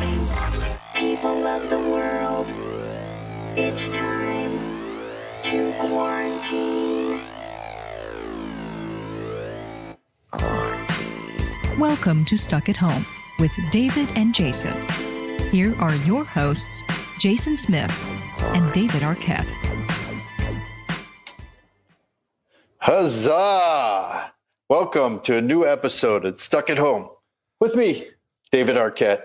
People of the world, it's time to quarantine. Welcome to Stuck at Home with David and Jason. Here are your hosts, Jason Smith and David Arquette. Huzzah! Welcome to a new episode of Stuck at Home with me, David Arquette,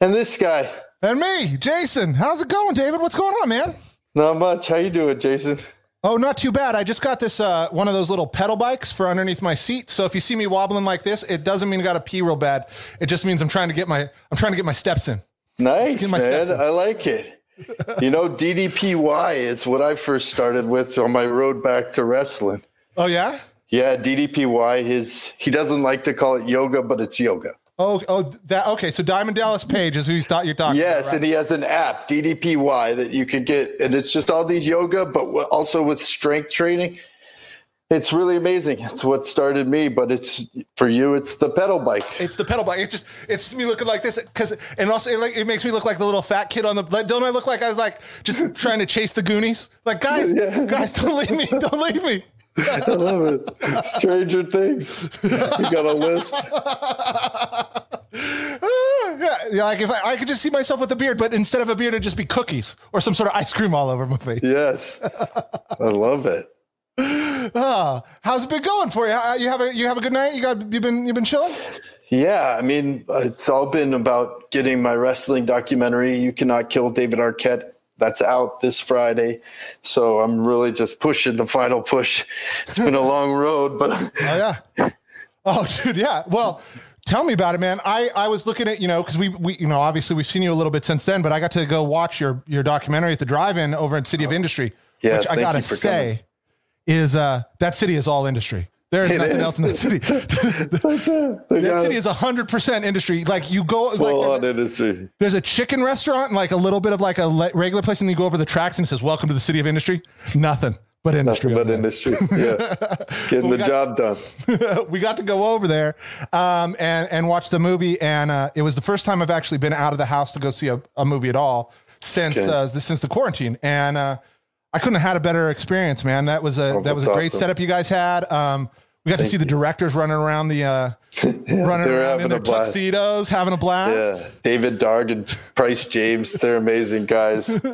and this guy. And me, Jason. How's it going, David? What's going on, man? Not much. How you doing, Jason? Oh, not too bad. I just got this uh, one of those little pedal bikes for underneath my seat. So if you see me wobbling like this, it doesn't mean I got to pee real bad. It just means I'm trying to get my I'm trying to get my steps in. Nice, my man. steps in. I like it. you know, DDPY is what I first started with on my road back to wrestling. Oh yeah. Yeah, DDPY. His he doesn't like to call it yoga, but it's yoga. Oh oh that okay. So Diamond Dallas Page is who he's thought you're talking. Yes, about, right? and he has an app, DDPY, that you could get, and it's just all these yoga, but also with strength training. It's really amazing. It's what started me, but it's for you. It's the pedal bike. It's the pedal bike. It's just it's me looking like this because and also it, like it makes me look like the little fat kid on the. Like, don't I look like I was like just trying to chase the Goonies? Like guys, guys, don't leave me! Don't leave me! I love it. Stranger Things. You got a lisp. Ah, yeah, yeah, like if I, I could just see myself with a beard, but instead of a beard, it'd just be cookies or some sort of ice cream all over my face. Yes, I love it. Ah, how's it been going for you? You have a you have a good night. You got you been you've been chilling. Yeah, I mean, it's all been about getting my wrestling documentary. You cannot kill David Arquette. That's out this Friday, so I'm really just pushing the final push. It's been a long road, but Oh yeah. Oh dude, yeah. Well, tell me about it, man. I I was looking at you know because we we you know obviously we've seen you a little bit since then, but I got to go watch your your documentary at the drive-in over in City of Industry, Yeah, which I gotta say is uh that city is all industry. There's It nothing is. else in that city. That city it. is hundred percent industry. Like you go like full there's on a- industry. there's a chicken restaurant and like a little bit of like a le- regular place, and you go over the tracks and it says "Welcome to the City of Industry." Nothing but industry. Nothing but industry. Yeah, getting the got- job done. we got to go over there um, and and watch the movie, and uh, it was the first time I've actually been out of the house to go see a, a movie at all since Okay. uh, since the quarantine, and uh, I couldn't have had a better experience, man. That was a Oh, that was a great awesome. setup you guys had. Um, we got to see the directors running around the uh, running around in their blast. tuxedos, having a blast. Yeah, David Darg and Price James, they're amazing guys.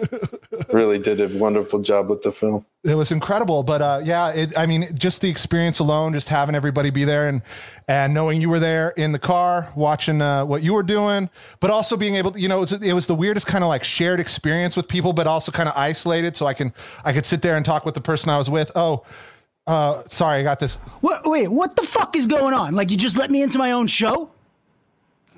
Really did a wonderful job with the film. it was incredible but uh yeah it, i mean just the experience alone just having everybody be there and and knowing you were there in the car watching uh, what you were doing but also being able to you know it was, it was the weirdest kind of like shared experience with people but also kind of isolated so i can i could sit there and talk with the person i was with oh uh sorry i got this What, wait, what the fuck is going on? Like you just let me into my own show?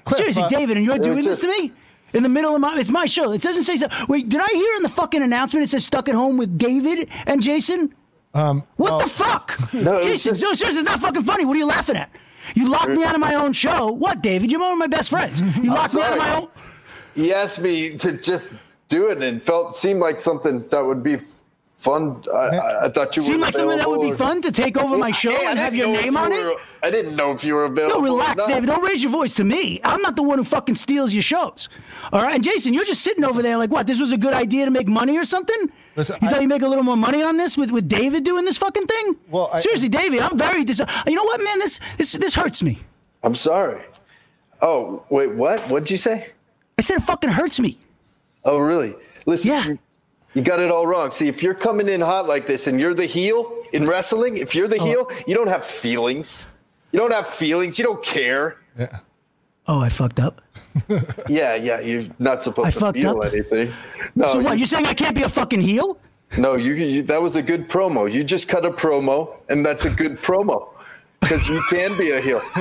clip, Seriously, uh, David, and you're doing just- this to me in the middle of my. It's my show. It doesn't say so. Wait, did I hear in the fucking announcement it says "stuck at home with David and Jason"? Um, what the fuck? No, Jason, just- so seriously, it's not fucking funny. What are you laughing at? You locked me out of my own show. What, David? You're one of my best friends. You locked me out of my own. He asked me to just do it and felt seemed like something that would be fun. I, I, I thought you seemed like something that would be fun to take over my show Hey, and have your name you on were- it. I didn't know if you were available. No, relax, not. David. Don't raise your voice to me. I'm not the one who fucking steals your shows. All right. And Jason, you're just sitting over there like, what? This was a good idea to make money or something? Listen, you I- thought you'd make a little more money on this with, with David doing this fucking thing? Well, I- seriously, David, I'm very dis. You know what, man? This this this hurts me. I'm sorry. Oh wait, what? What'd you say? I said it fucking hurts me. Oh really? Listen, Yeah. You, got it all wrong. See, if you're coming in hot like this and you're the heel in wrestling, if you're the Oh. heel, you don't have feelings. You don't have feelings. You don't care. Oh, I fucked up. Yeah, yeah, you're not supposed I to feel up? anything. No, so what? you- You're saying I can't be a fucking heel? No, you, you that was a good promo. You just cut a promo, and that's a good promo because you can be a heel.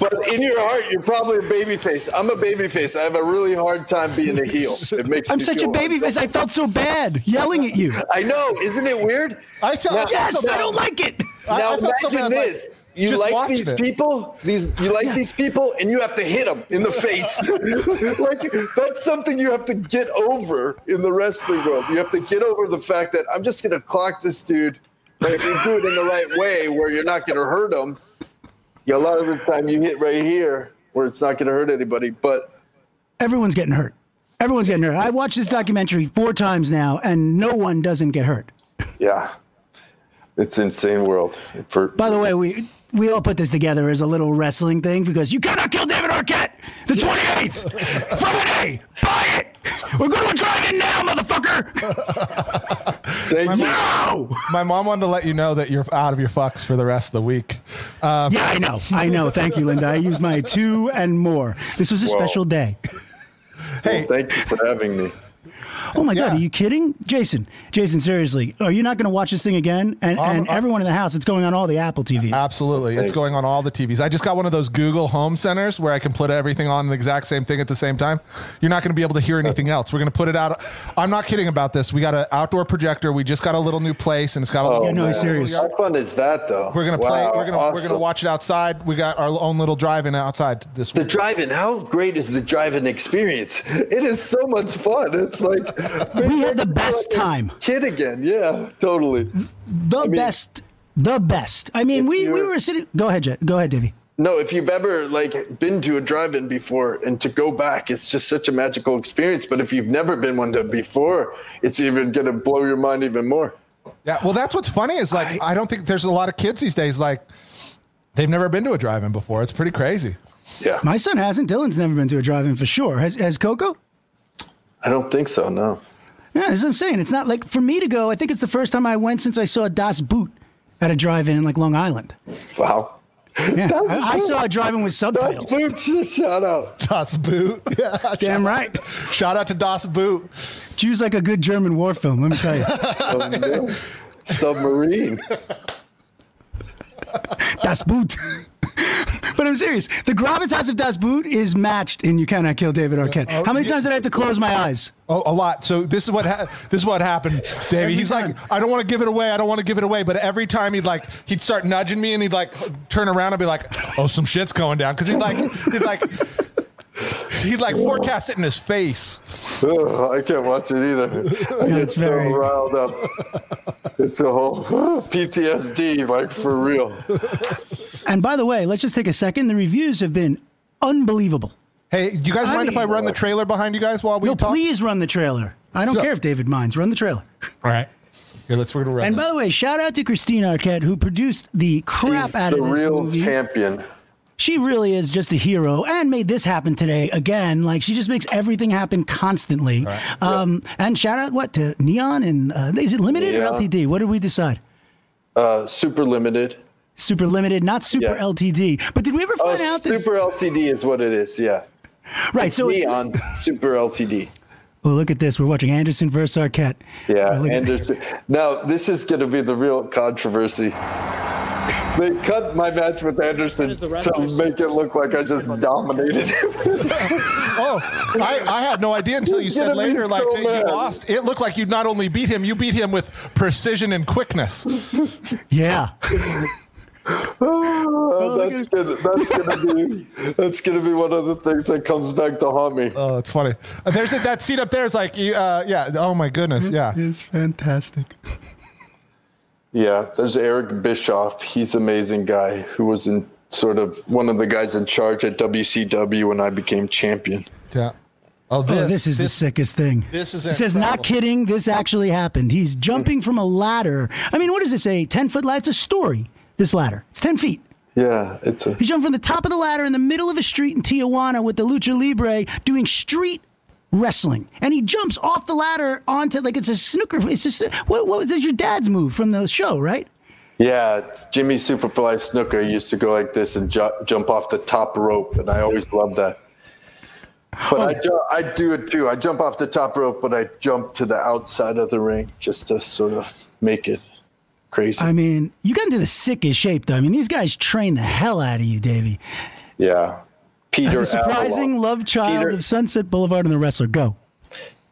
but in your heart, you're probably a baby face. I'm a baby face. I have a really hard time being a heel. It makes I'm such a feel baby face. I felt so bad yelling at you. I know, isn't it weird? I felt- Now- I felt Yes, so I don't like it. I- now I felt so imagine bad, like, this. You just like these it. people, these you like Yeah. these people, and you have to hit them in the face. like that's something you have to get over in the wrestling world. You have to get over the fact that I'm just gonna clock this dude. Like you do it in the right way, where you're not gonna hurt them, a lot of the time you hit right here, where it's not gonna hurt anybody. But everyone's getting hurt. Everyone's getting hurt. I watched this documentary four times now, and no one doesn't get hurt. Yeah. It's insane world. For By the way, we we all put this together as a little wrestling thing because you cannot kill David Arquette. The 28th, Friday, buy it. We're going to drive in now, motherfucker. thank you. No. My mom wanted to let you know that you're out of your fucks for the rest of the week. Um, Yeah, I know. I know. Thank you, Linda. I used my two and more. This was a Whoa. special day. hey, Thank you for having me. Oh my God, are you kidding? Jason, Jason, seriously, are you not going to watch this thing again? And, Um, and uh, everyone in the house, it's going on all the Apple TVs. Absolutely. It's going on all the TVs. I just got one of those Google Home Centers where I can put everything on the exact same thing at the same time. You're not going to be able to hear anything else. We're going to put it out. I'm not kidding about this. We got an outdoor projector. We just got a little new place and it's got a little. Yeah, no, man. serious. How fun is that, though? We're going to play. Wow, we're going to we're going to awesome. watch it outside. We got our own little drive-in outside this The week. drive-in, how great is the drive-in experience? It is so much fun. It's like We had the best time. Kid again, yeah, totally. The mean- best. The best. I mean, we, we were sitting. Go ahead, Jet. Go ahead, Davey. No, if you've ever like been to a drive-in before and to go back, it's just such a magical experience. But if you've never been one to before, it's even gonna blow your mind even more. Yeah. Well, that's what's funny is like I, don't think there's a lot of kids these days like they've never been to a drive-in before. It's pretty crazy. Yeah, My son hasn't. Dylan's never been to a drive-in for sure. Has, has Coco? I don't think so. No. Yeah, that's what I'm saying. It's not like for me to go. I think it's the first time I went since I saw Das Boot at a drive-in in like Long Island. Wow. Yeah, I, I cool. saw a drive-in with That's subtitles. boot. Shout out. Das Boot. Yeah. Damn shout- right. Shout out to Das Boot. Choose like a good German war film. Let me tell you, oh, yeah. Submarine. Das Boot. but I'm serious. The gravitas of Das Boot is matched in You Cannot Kill David Arquette. Oh, How many times did I have to close my eyes? Oh, a lot. So this is what ha- this is what happened, Davey. Every He's time. like, I don't want to give it away. I don't want to give it away. But every time he'd like, he'd start nudging me, and he'd like turn around and be like, Oh, some shit's going down, because he'd like, he'd like, he'd like forecast it in his face. Ugh, I can't watch it either. I get it's so very- riled up. It's a whole PTSD, like for real. And by the way, let's just take a second. The reviews have been unbelievable. Hey, do you guys I mind if I run the trailer behind you guys while we No, talk? please run the trailer. I don't So- care if David minds. Run the trailer. All right. Here, let's we're gonna run. And it. by the way, shout out to Christina Arquette who produced the crap He's out the of this real movie. champion. She really is just a hero and made this happen today again. Like she just makes everything happen constantly. Um, And shout out what to Neon and uh, is it limited or LTD? What did we decide? Uh, super limited. Super limited, not super Yeah. LTD. But did we ever Oh, find out this? super LTD is what it is. Yeah. right. So Me on super LTD. well, look at this. We're watching Anderson versus Arquette. Yeah, Oh, Anderson. Now this is going to be the real controversy. They cut my match with Anderson to make it look like I just dominated him. oh, I, I had no idea until you He's said later, like so that you lost. It looked like you not only beat him, you beat him with precision and quickness. yeah. Oh, that's gonna that's gonna be that's gonna be one of the things that comes back to haunt me. Oh, it's funny. There's a, that seat up there is like, uh, yeah. Oh my goodness, yeah. It's fantastic. Yeah, there's Eric Bischoff. He's an amazing guy who was in sort of one of the guys in charge at WCW when I became champion. Yeah. Oh, oh this, Oh, this is the sickest thing. this is It says, not kidding, this actually happened. He's jumping from a ladder. I mean, what does it say? 10 foot ladder? It's a story, this ladder. It's 10 feet. Yeah, it's a He jumped from the top of the ladder in the middle of a street in Tijuana with the Lucha Libre doing street wrestling. And he jumps off the ladder onto, like, it's a Snuka. It's just, what, what was your dad's move from the show, right? yeah. Jimmy Superfly Snuka used to go like this and ju- jump off the top rope, and I always loved that. But I, oh. ju- I do it too. I jump off the top rope, but I jump to the outside of the ring just to sort of make it crazy. I mean, you got into the sickest shape, though. I mean, these guys train the hell out of you, Davey. yeah. Peter The surprising Avalon. love child Peter- of Sunset Boulevard and the wrestler. Go.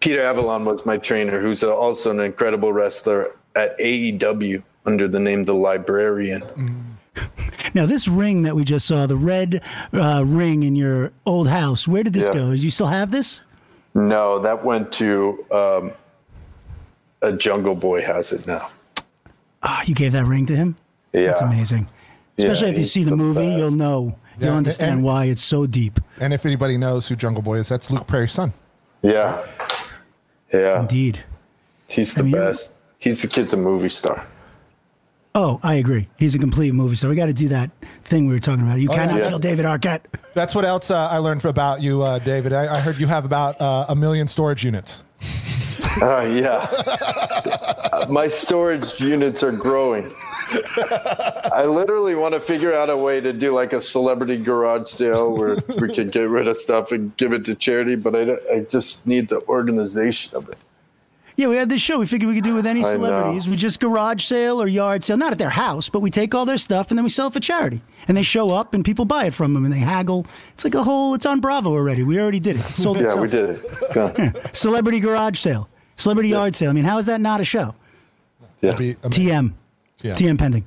Peter Avalon was my trainer, who's also an incredible wrestler at AEW under the name The Librarian. Now, this ring that we just saw, the red uh, ring in your old house, where did this Yeah. go? Do you still have this? No, that went to um, a Jungle Boy has it now. Ah, you gave that ring to him? Yeah. That's amazing. Especially Yeah, if you see the the movie, best. you'll know. Yeah, You'll understand and- why it's so deep. And if anybody knows who Jungle Boy is, that's Luke Perry's son. Yeah. Yeah. Indeed. He's the I mean, best. He's the kid's a movie star. Oh, I agree. He's a complete movie star. We got to do that thing we were talking about. You cannot Oh, yeah. kill David Arquette. That's what else uh, I learned about you, uh, David. I, I heard you have about uh, a million storage units. Uh, yeah. My storage units are growing. I literally want to figure out a way to do like a celebrity garage sale where we can get rid of stuff and give it to charity, but I, don't- I just need the organization of it. Yeah, we had this show. We figured we could do it with any celebrities. We just garage sale or yard sale, not at their house, but we take all their stuff and then we sell it for charity. And they show up and people buy it from them and they haggle. It's like a whole. It's on Bravo already. We already did it. It sold Yeah, itself. we did it. It's. Celebrity garage sale, celebrity yard sale. I mean, how is that not a show? Yeah. TM, Yeah. TM pending.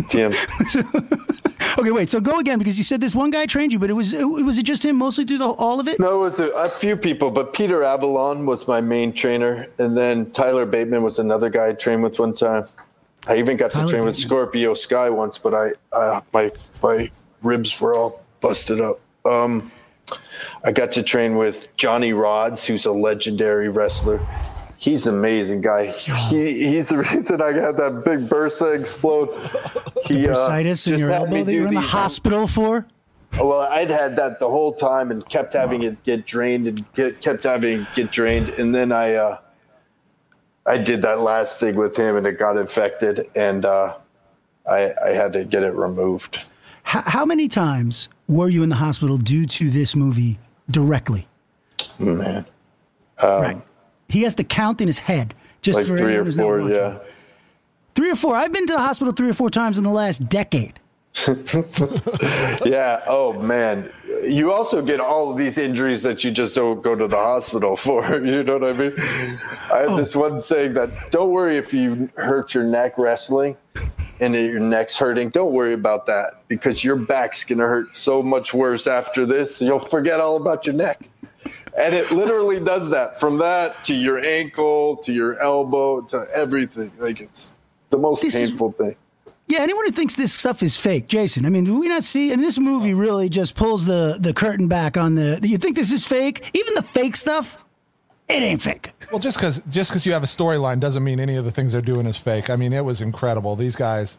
TM. Okay, wait. So go again because you said this one guy trained you, but it was it, was it just him mostly through the all of it? No, it was a, a few people, but Peter Avalon was my main trainer, and then Tyler Bateman was another guy I trained with one time. I even got Tyler to train with Scorpio Sky once, but I uh, my my ribs were all busted up. Um, I got to train with Johnny Rodz, who's a legendary wrestler. He's an amazing guy. He, he's the reason I had that big bursa explode. He uh, Bursitis in your elbow that you're in the these- hospital for? well, I'd had that the whole time and kept having it get drained and get, kept having it get drained, and then I uh, I did that last thing with him and it got infected, and uh, I I had to get it removed. How, how many times were you in the hospital due to this movie directly? Man, right. He has to count in his head just like for three or four, yeah. Three or four. I've been to the hospital three or four times in the last decade. Yeah. Oh man. You also get all of these injuries that you just don't go to the hospital for. You know what I mean? I have oh. this one saying that don't worry if you hurt your neck wrestling and your neck's hurting. Don't worry about that because your back's gonna hurt so much worse after this. You'll forget all about your neck. And it literally does that from that to your ankle to your elbow to everything. Like it's the most This is- painful thing. Yeah, anyone who thinks this stuff is fake, Jason. I mean, do we not see? And this movie really just pulls the the curtain back on the. You think this is fake? Even the fake stuff, it ain't fake. Well, just because just because you have a storyline doesn't mean any of the things they're doing is fake. I mean, it was incredible. These guys.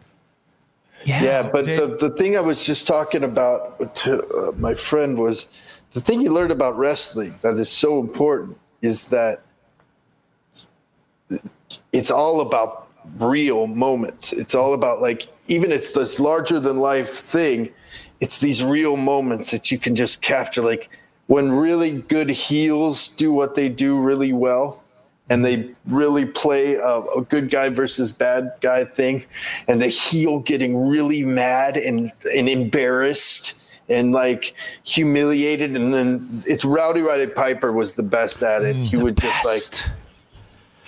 Yeah, yeah, but Dave- the, the thing I was just talking about to uh, my friend was the thing you learn about wrestling that is so important is that it's all about real moments. It's all about like even it's this larger than life thing. It's these real moments that you can just capture. Like when really good heels do what they do really well, and they really play a, a good guy versus bad guy thing, and the heel getting really mad and and embarrassed and like humiliated, and then it's Rowdy Roddy Piper was the best at it. Mm, he would just like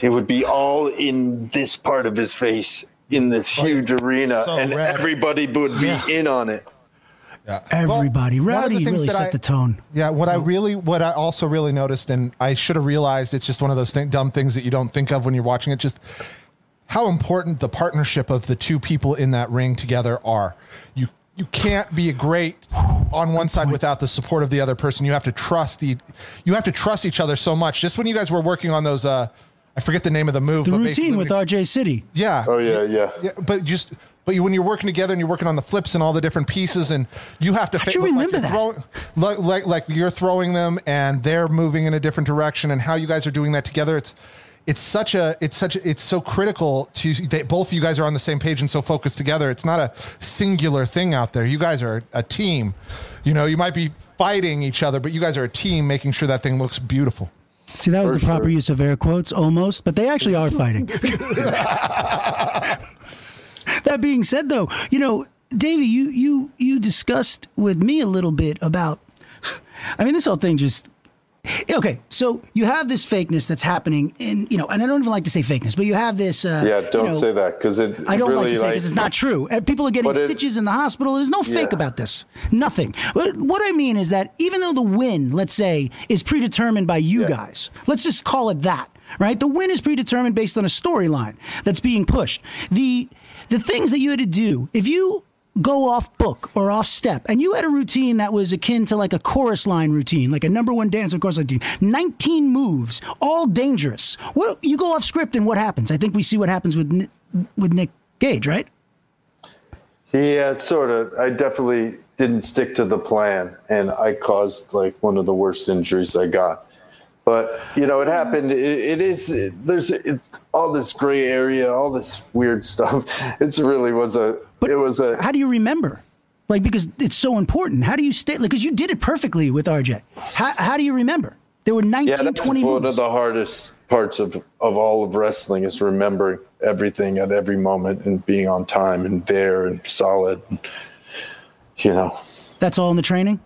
it would be all in this part of his face in this huge arena, so and red. everybody would be Yeah. in on it. Yeah. Everybody, Well, one of the Rowdy really set I- the tone. Yeah, what I mm. really, what I also really noticed, and I should have realized, it's just one of those thing, dumb things that you don't think of when you're watching it. Just how important the partnership of the two people in that ring together are. You you can't be a great on one side without the support of the other person. You have to trust the, you have to trust each other so much. Just when you guys were working on those, uh, I forget the name of the move, The but routine with RJ City. yeah. Oh yeah, yeah. Yeah, but just but you, when you're working together and you're working on the flips and all the different pieces and you have to How'd fa- you look like remember you're that? throwing- like, like like you're throwing them and they're moving in a different direction and how you guys are doing that together it's it's such a it's such a, it's so critical to that both of you guys are on the same page and so focused together it's not a singular thing out there you guys are a team you know you might be fighting each other but you guys are a team making sure that thing looks beautiful See, that was For the proper sure. use of air quotes, almost, but they actually are fighting. that being said, though, you know, Davey, you you you discussed with me a little bit about. I mean, this whole thing just. Okay, so you have this fakeness that's happening in, you know, and I don't even like to say fakeness, but you have this. Uh, Yeah, don't know, say that because it's I don't really like to say like because it's not true. People are getting But it- stitches in the hospital. There's no fake Yeah. about this. Nothing. What what I mean is that even though the win, let's say, is predetermined by you Yeah. guys, let's just call it that, right? The win is predetermined based on a storyline that's being pushed. The the things that you had to do, if you go off book or off step, and you had a routine that was akin to like a chorus line routine, like a number one dancer chorus line routine, 19 moves, all dangerous. Well, you go off script, and what happens? I think we see what happens with with Nick Gage, right? Yeah, uh, sort of. I definitely didn't stick to the plan, and I caused like one of the worst injuries I got. But you know, it happened. It, it is. It, there's all this gray area, all this weird stuff. It's really was a. But it was a. How do you remember? Like because it's so important. How do you stay? Like because you did it perfectly with RJ. How, how do you remember? There were 19, Yeah, that's 20 one moves. of the hardest parts of of all of wrestling is remembering everything at every moment and being on time and there and solid. And, you know. That's all in the training.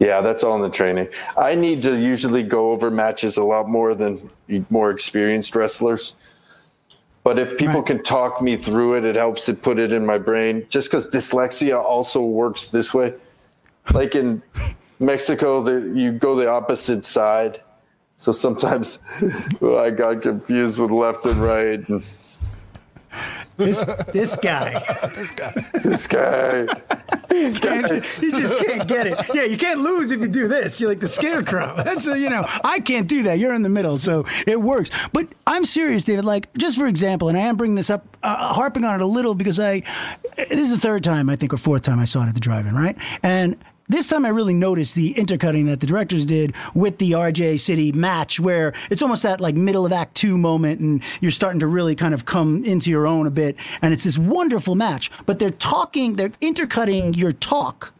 Yeah, that's all in the training. I need to usually go over matches a lot more than more experienced wrestlers. But if people Right. can talk me through it, it helps it put it in my brain. Just because dyslexia also works this way. Like in Mexico, the, you go the opposite side. So sometimes I got confused with left and right. And This this guy. this guy, these can't guys. just, you just can't get it. Yeah, you can't lose if you do this. You're like the scarecrow. That's a, you know, I can't do that. You're in the middle, so it works. But I'm serious, David. Like, just for example, and I am bringing this up, uh, harping on it a little because I, this is the third time I think or fourth time I saw it at the drive-in, right? And this time I really noticed the intercutting that the directors did with the RJ City match, where it's almost that like middle of Act Two moment, and you're starting to really kind of come into your own a bit, and it's this wonderful match. But they're talking, they're intercutting your talk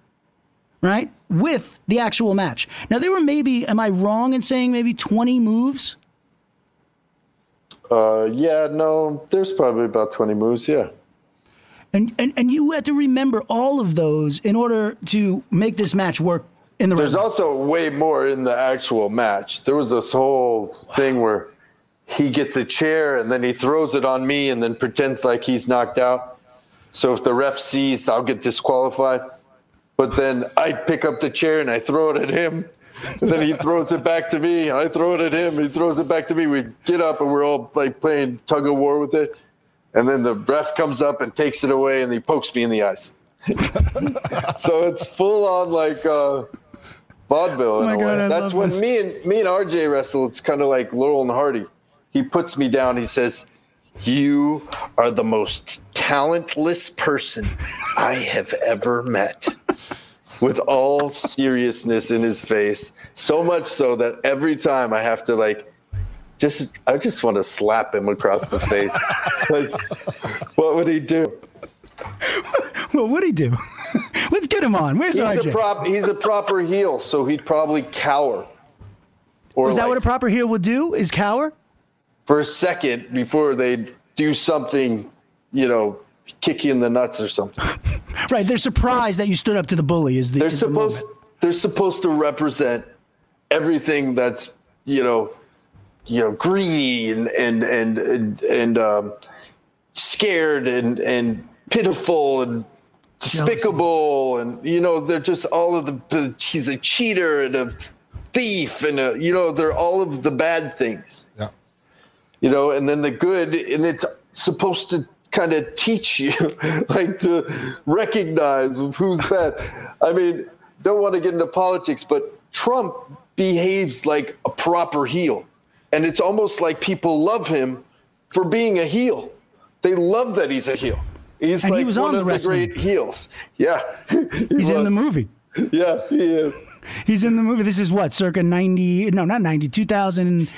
right? With the actual match. Now, there were maybe, am I wrong in saying maybe 20 moves? Uh, yeah, no, there's probably about 20 moves. Yeah. And, and, and you had to remember all of those in order to make this match work in the There's also way more in the actual match. There was this whole thing where he gets a chair and then he throws it on me and then pretends like he's knocked out. So if the ref sees, I'll get disqualified. But then I pick up the chair and I throw it at him. And then he throws it back to me. I throw it at him. He throws it back to me. We get up and we're all like playing tug of war with it. And then the ref comes up and takes it away and he pokes me in the eyes. so it's full on like uh, vaudeville in my a way. That's when this. me and me and RJ wrestle. It's kind of like Laurel and Hardy. He puts me down. He says, "You are the most talentless person I have ever met." With all seriousness in his face, so much so that every time I have to like, just I just want to slap him across the face. like, what would he do? Well, what'd he do? Let's get him on. Where's He's a RJ? prop. He's a proper heel, so he'd probably cower. Or Is that like, what a proper heel would do? Is cower? for a second before they do something, you know, kick you in the nuts or something. Right. They're surprised that you stood up to the bully. Is the, They're is supposed. moment. They're supposed to represent everything that's you know, you know, greedy and and and and, and um, scared and and pitiful and despicable and you know they're just all of the he's a cheater and a thief and a, you know they're all of the bad things Yeah. you know, and then the good, and it's supposed to kind of teach you, like to recognize who's bad. I mean, don't want to get into politics, but Trump behaves like a proper heel, and it's almost like people love him for being a heel. They love that he's a heel. He's And he like was one on the of the great heels. Yeah, He's in the movie. Yeah, he is. He's in the movie. This is what, circa 90, no, not 90, 2000.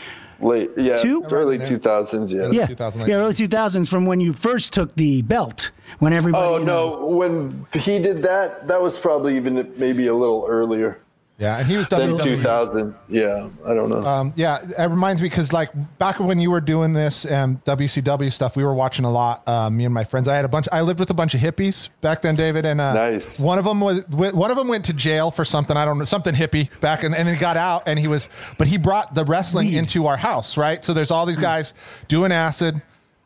Late, yeah, Two? early two thousands. Yeah. Yeah. 2019. Yeah, early 2000s from when you first took the belt. When everybody. Oh you know- no! When he did that, that was probably even maybe a little earlier Yeah. And he was than WWE. 2000. Yeah, I don't know. Um, yeah, it reminds me because like back when you were doing this um, WCW stuff, we were watching a lot. Uh, me and my friends. I had a bunch. I lived with a bunch of hippies back then, David, and uh, Nice. One of them was one of them went to jail for something I don't know, something hippie back, and, and he got out, and he was, but he brought the wrestling into our house, right? So there's all these guys doing acid.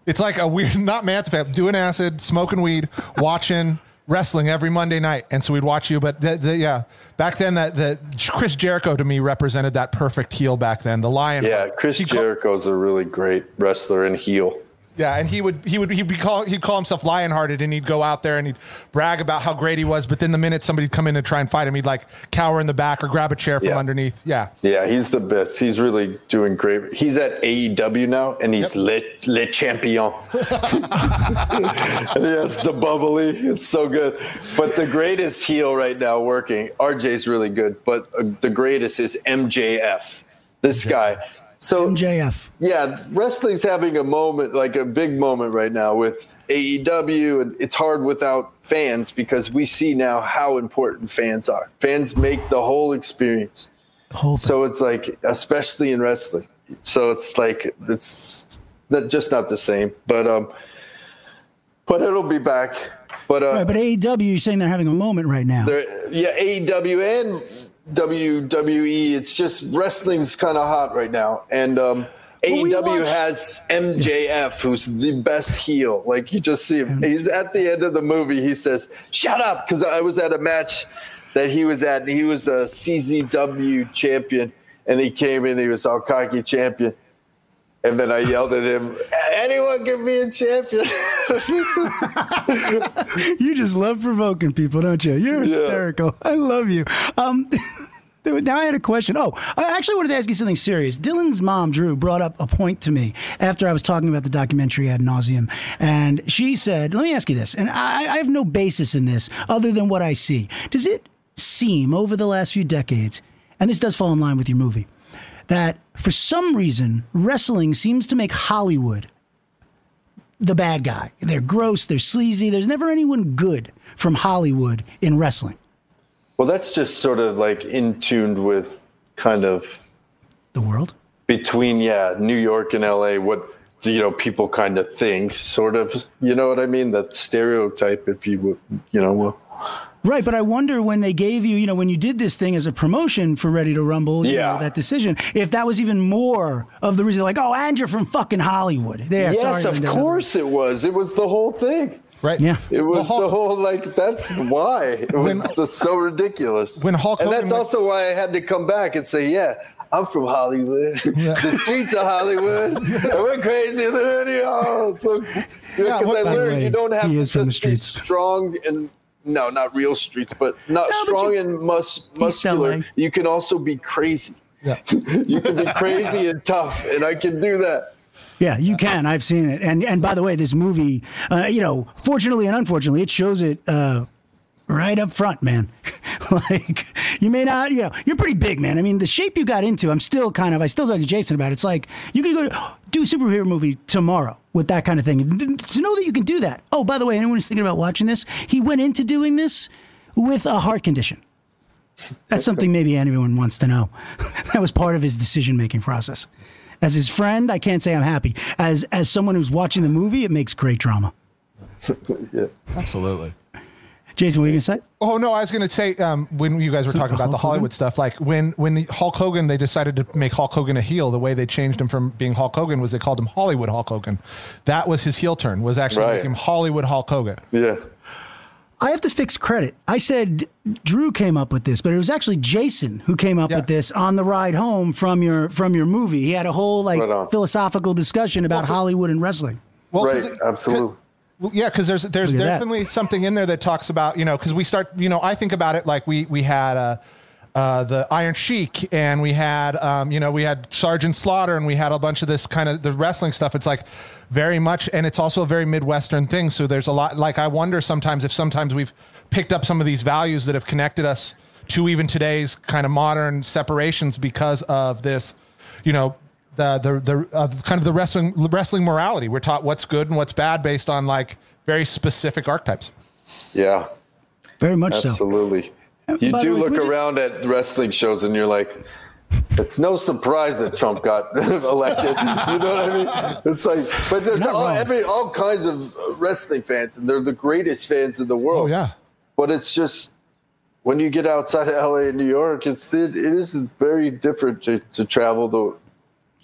It's like a weird, not Matt's family, doing acid, smoking weed, watching wrestling every Monday night, and so we'd watch you. But the, the, yeah, back then that the Chris Jericho to me represented that perfect heel back then. The lion. yeah, Chris Jericho's a really great wrestler and heel. Yeah, and he would he would he'd be call he'd call himself Lionhearted, and he'd go out there and he'd brag about how great he was. But then the minute somebody'd come in to try and fight him, he'd like cower in the back or grab a chair from Yeah. underneath. Yeah, Yeah, he's the best. He's really doing great. He's at AEW now, and he's le, le champion. and he has the bubbly. It's so good. But the greatest heel right now working, RJ's really good, but uh, the greatest is MJF. This guy. So MJF. yeah, wrestling's having a moment, like a big moment right now with AEW, and it's hard without fans because we see now how important fans are. Fans make the whole experience. Whole So it's like, especially in wrestling. So it's like it's not, just not the same, but um, but it'll be back. But uh, Right, but AEW, you're saying they're having a moment right now. yeah, AEW and WWE. It's just wrestling's kind of hot right now, and um, Well, AEW watched- has MJF, who's the best heel. Like you just see him. He's at the end of the movie. He says, "Shut up," because I was at a match that he was at, and he was a CZW champion, and he came in. He was all cocky champion. And then I yelled at him, anyone can be a champion. You just love provoking people, don't you? You're Yeah. hysterical. I love you. Um, now I had a question. Oh, I actually wanted to ask you something serious. Dylan's mom, Drew, brought up a point to me after I was talking about the documentary ad nauseum, and she said, "Let me ask you this." And I, I have no basis in this other than what I see. Does it seem over the last few decades, and this does fall in line with your movie, that for some reason wrestling seems to make Hollywood the bad guy. They're gross, they're sleazy. There's never anyone good from Hollywood in wrestling. well, that's just sort of like in tuned with kind of The world. between yeah new york and la what you know people kind of think sort of you know what i mean that stereotype if you would you know well Right, but I wonder when they gave you, you know, when you did this thing as a promotion for Ready to Rumble, you Yeah. know, that decision, if that was even more of the reason, like, oh, and you're from fucking Hollywood. There, yes sorry, of course it was it was the whole thing right. Yeah. it was Hulk- the whole like that's why it was When- the, so ridiculous when Hulk and Hogan that's went- also why i had to come back and say yeah I'm from Hollywood. the streets of Hollywood. and we're crazier than any of So, because Yeah, what- I By the learned way, you don't have he to is from the just be streets. strong and no, not real streets, but not No, but strong you- and mus- LA. muscular. You can also be crazy. Yeah. You can be crazy and tough, and I can do that. Yeah, you can. I've seen it. And and by the way, this movie, uh, you know, fortunately and unfortunately, it shows it uh, right up front, man. like you may not, you know, you're pretty big, man. I mean, the shape you got into, I'm still kind of, I still talk to Jason about. It. It's like you could go to, do a superhero movie tomorrow with that kind of thing. To know that you can do that. Oh, by the way, anyone who's thinking about watching this, he went into doing this with a heart condition. That's something maybe anyone wants to know. that was part of his decision making process. As his friend, I can't say I'm happy. As as someone who's watching the movie, it makes great drama. Yeah. Absolutely. Jason, what are you gonna say? Oh no, I was going to say um, when you guys were talking about the Hulk Hogan? Hollywood stuff, like when when the Hulk Hogan they decided to make Hulk Hogan a heel, the way they changed him from being Hulk Hogan was they called him Hollywood Hulk Hogan. That was his heel turn. Was actually Right. make him Hollywood Hulk Hogan. Yeah. I have to fix credit. I said Drew came up with this, but it was actually Jason who came up Yeah. with this on the ride home from your from your movie. He had a whole like Right philosophical discussion about Hollywood and wrestling. Well, Right. 'cause it- Absolutely. Well, yeah, because there's there's definitely something in there that talks about you know because we start you know I think about it like we we had uh, uh, the Iron Sheik and we had um, you know we had Sergeant Slaughter and we had a bunch of this kind of the wrestling stuff. It's like very much and it's also a very midwestern thing. So there's a lot like I wonder sometimes if sometimes we've picked up some of these values that have connected us to even today's kind of modern separations because of this you know the the the uh, kind of the wrestling wrestling morality. We're taught what's good and what's bad based on like very specific archetypes. Yeah. Very much so. Absolutely. You by do way, look would you- around at wrestling shows and you're like, it's no surprise that Trump got elected. You know what I mean? It's like, but there's all, every, all kinds of wrestling fans, and they're the greatest fans in the world. Oh yeah, But it's just when you get outside of LA and New York, it's it, it is very different to, to travel the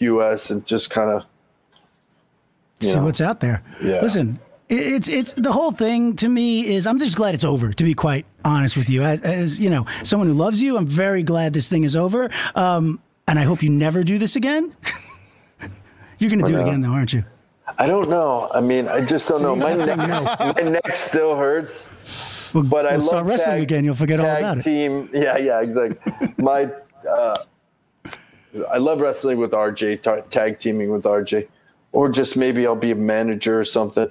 U.S. and just kind of see Yeah. what's out there. Yeah. Listen, it's it's the whole thing to me is I'm just glad it's over. To be quite honest with you, as, as you know, someone who loves you, I'm very glad this thing is over. Um, and I hope you never do this again. You're going to do it again, though, aren't you? I don't know. I mean, I just don't know. My neck, my neck still hurts. We'll, But I we'll love start wrestling tag- again. You'll forget all about it. team. Yeah, yeah, exactly. My, uh, I love wrestling with RJ, ta- tag teaming with RJ, or just maybe I'll be a manager or something.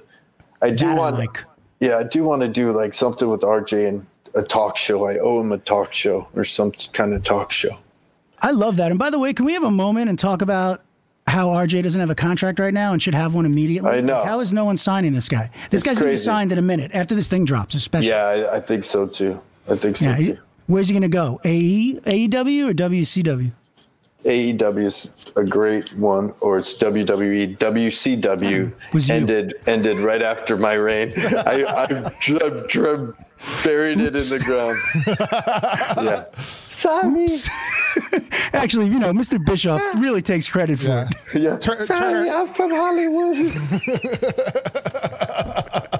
I do That I want, like. yeah, I do want to do like something with RJ and a talk show. I owe him a talk show or some kind of talk show. I love that. And by the way, can we have a moment and talk about how RJ doesn't have a contract right now and should have one immediately? I know. Like, how is no one signing this guy? This It's guy's going to be signed in a minute after this thing drops, especially. Yeah, I, I think so too. I think so Yeah, too. where's he going to go? AE, AEW or WCW? AEW is a great one, or it's. WWE. WCW Was ended ended right after my reign. I, I dr- dr- buried it in the ground. yeah. Sorry. Actually, you know, Mr. Bischoff ah. really takes credit for Yeah. it. Yeah. Tur- Sorry, Turner- I'm from Hollywood.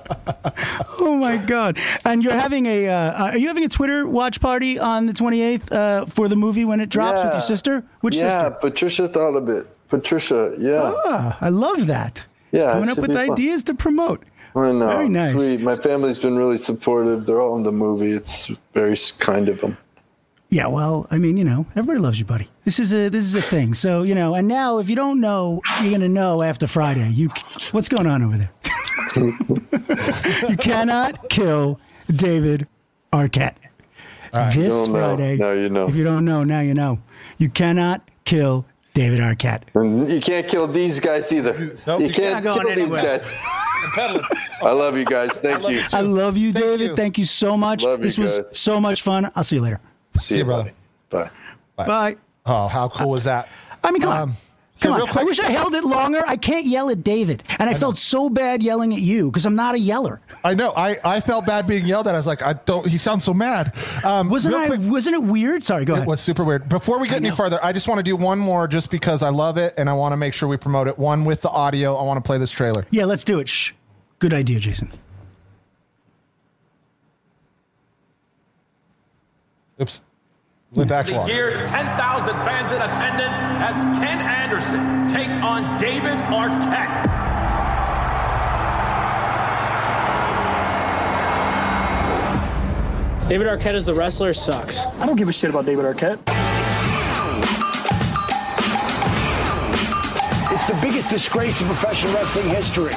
Oh my God! And you're having a uh, are you having a Twitter watch party on the 28th uh, for the movie when it drops with your sister? Which yeah, sister? Patricia thought of it. Patricia, yeah. Ah, I love that. Yeah, coming up with fun. ideas to promote. I know. Very nice. Sweet. My family's been really supportive. They're all in the movie. It's very kind of them. Yeah, well, I mean, you know, everybody loves you, buddy. This is a this is a thing. So you know, and now if you don't know, you're gonna know after Friday. You, what's going on over there? you cannot kill David Arquette. Ah, this Don't know. Friday. Now you know. If you don't know, now you know. You cannot kill David Arquette. You can't kill these guys either. Nope. you can't not going kill these guys. I love you guys. Thank you. I love you, Thank David. you. Thank you so much. Love you this was guys. so much fun. I'll see you later. See you, brother. buddy. Bye. Bye. Oh, how cool was that? I mean, come on. Um, Come okay, on. quick- I wish I held it longer. I can't yell at David. And I, felt so bad yelling at you because I'm not a yeller. I know. I, I felt bad being yelled at. I was like, I don't. He sounds so mad. Um, Wasn't I quick- wasn't it weird? Sorry, go It ahead. was super weird. Before we get any know. further, I just want to do one more just because I love it and I want to make sure we promote it. One with the audio. I want to play this trailer. yeah, let's do it. Shh. Good idea, Jason. Oops. With actual audio. Geared 10,000 fans in attendance as Ken Anderson takes on David Arquette. David Arquette as the wrestler sucks. I don't give a shit about David Arquette. It's the biggest disgrace in professional wrestling history.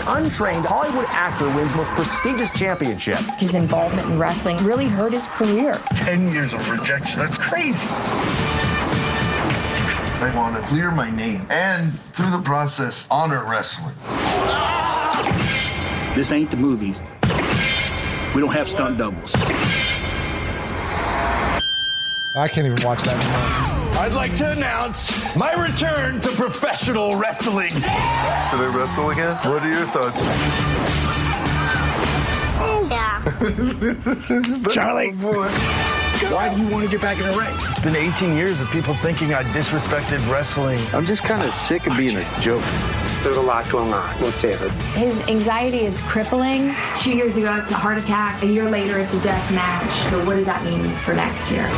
An untrained Hollywood actor wins most prestigious championship. His involvement in wrestling really hurt his career. 10 years of rejection. That's crazy. I want to clear my name and, through the process, honor wrestling. This ain't the movies. We don't have stunt doubles. I can't even watch that anymore. I'd like to announce my return to professional wrestling. Did I wrestle again? What are your thoughts? Yeah. Charlie. Oh, boy. Why do you want to get back in the ring? It's been 18 years of people thinking I disrespected wrestling. I'm just kind of sick of being a joke. There's a lot going on with David. His anxiety is crippling. Two years ago, it's a heart attack. A year later, it's a death match. So what does that mean for next year?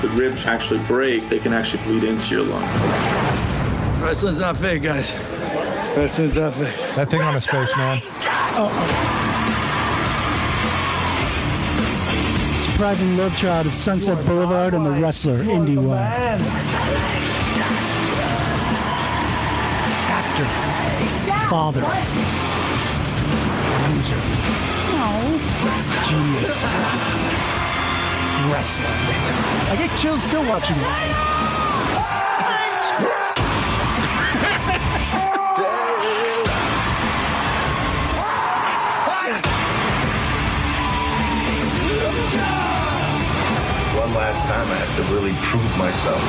The ribs actually break, they can actually bleed into your lung. Wrestling's not fake, guys. Wrestling's not fake. That thing on his face, man. Surprising love child of Sunset Boulevard and the wrestler, Indy Wild. Actor. Father. Loser. Genius. Wrestler. I get chills still watching it. One last time, I have to really prove myself.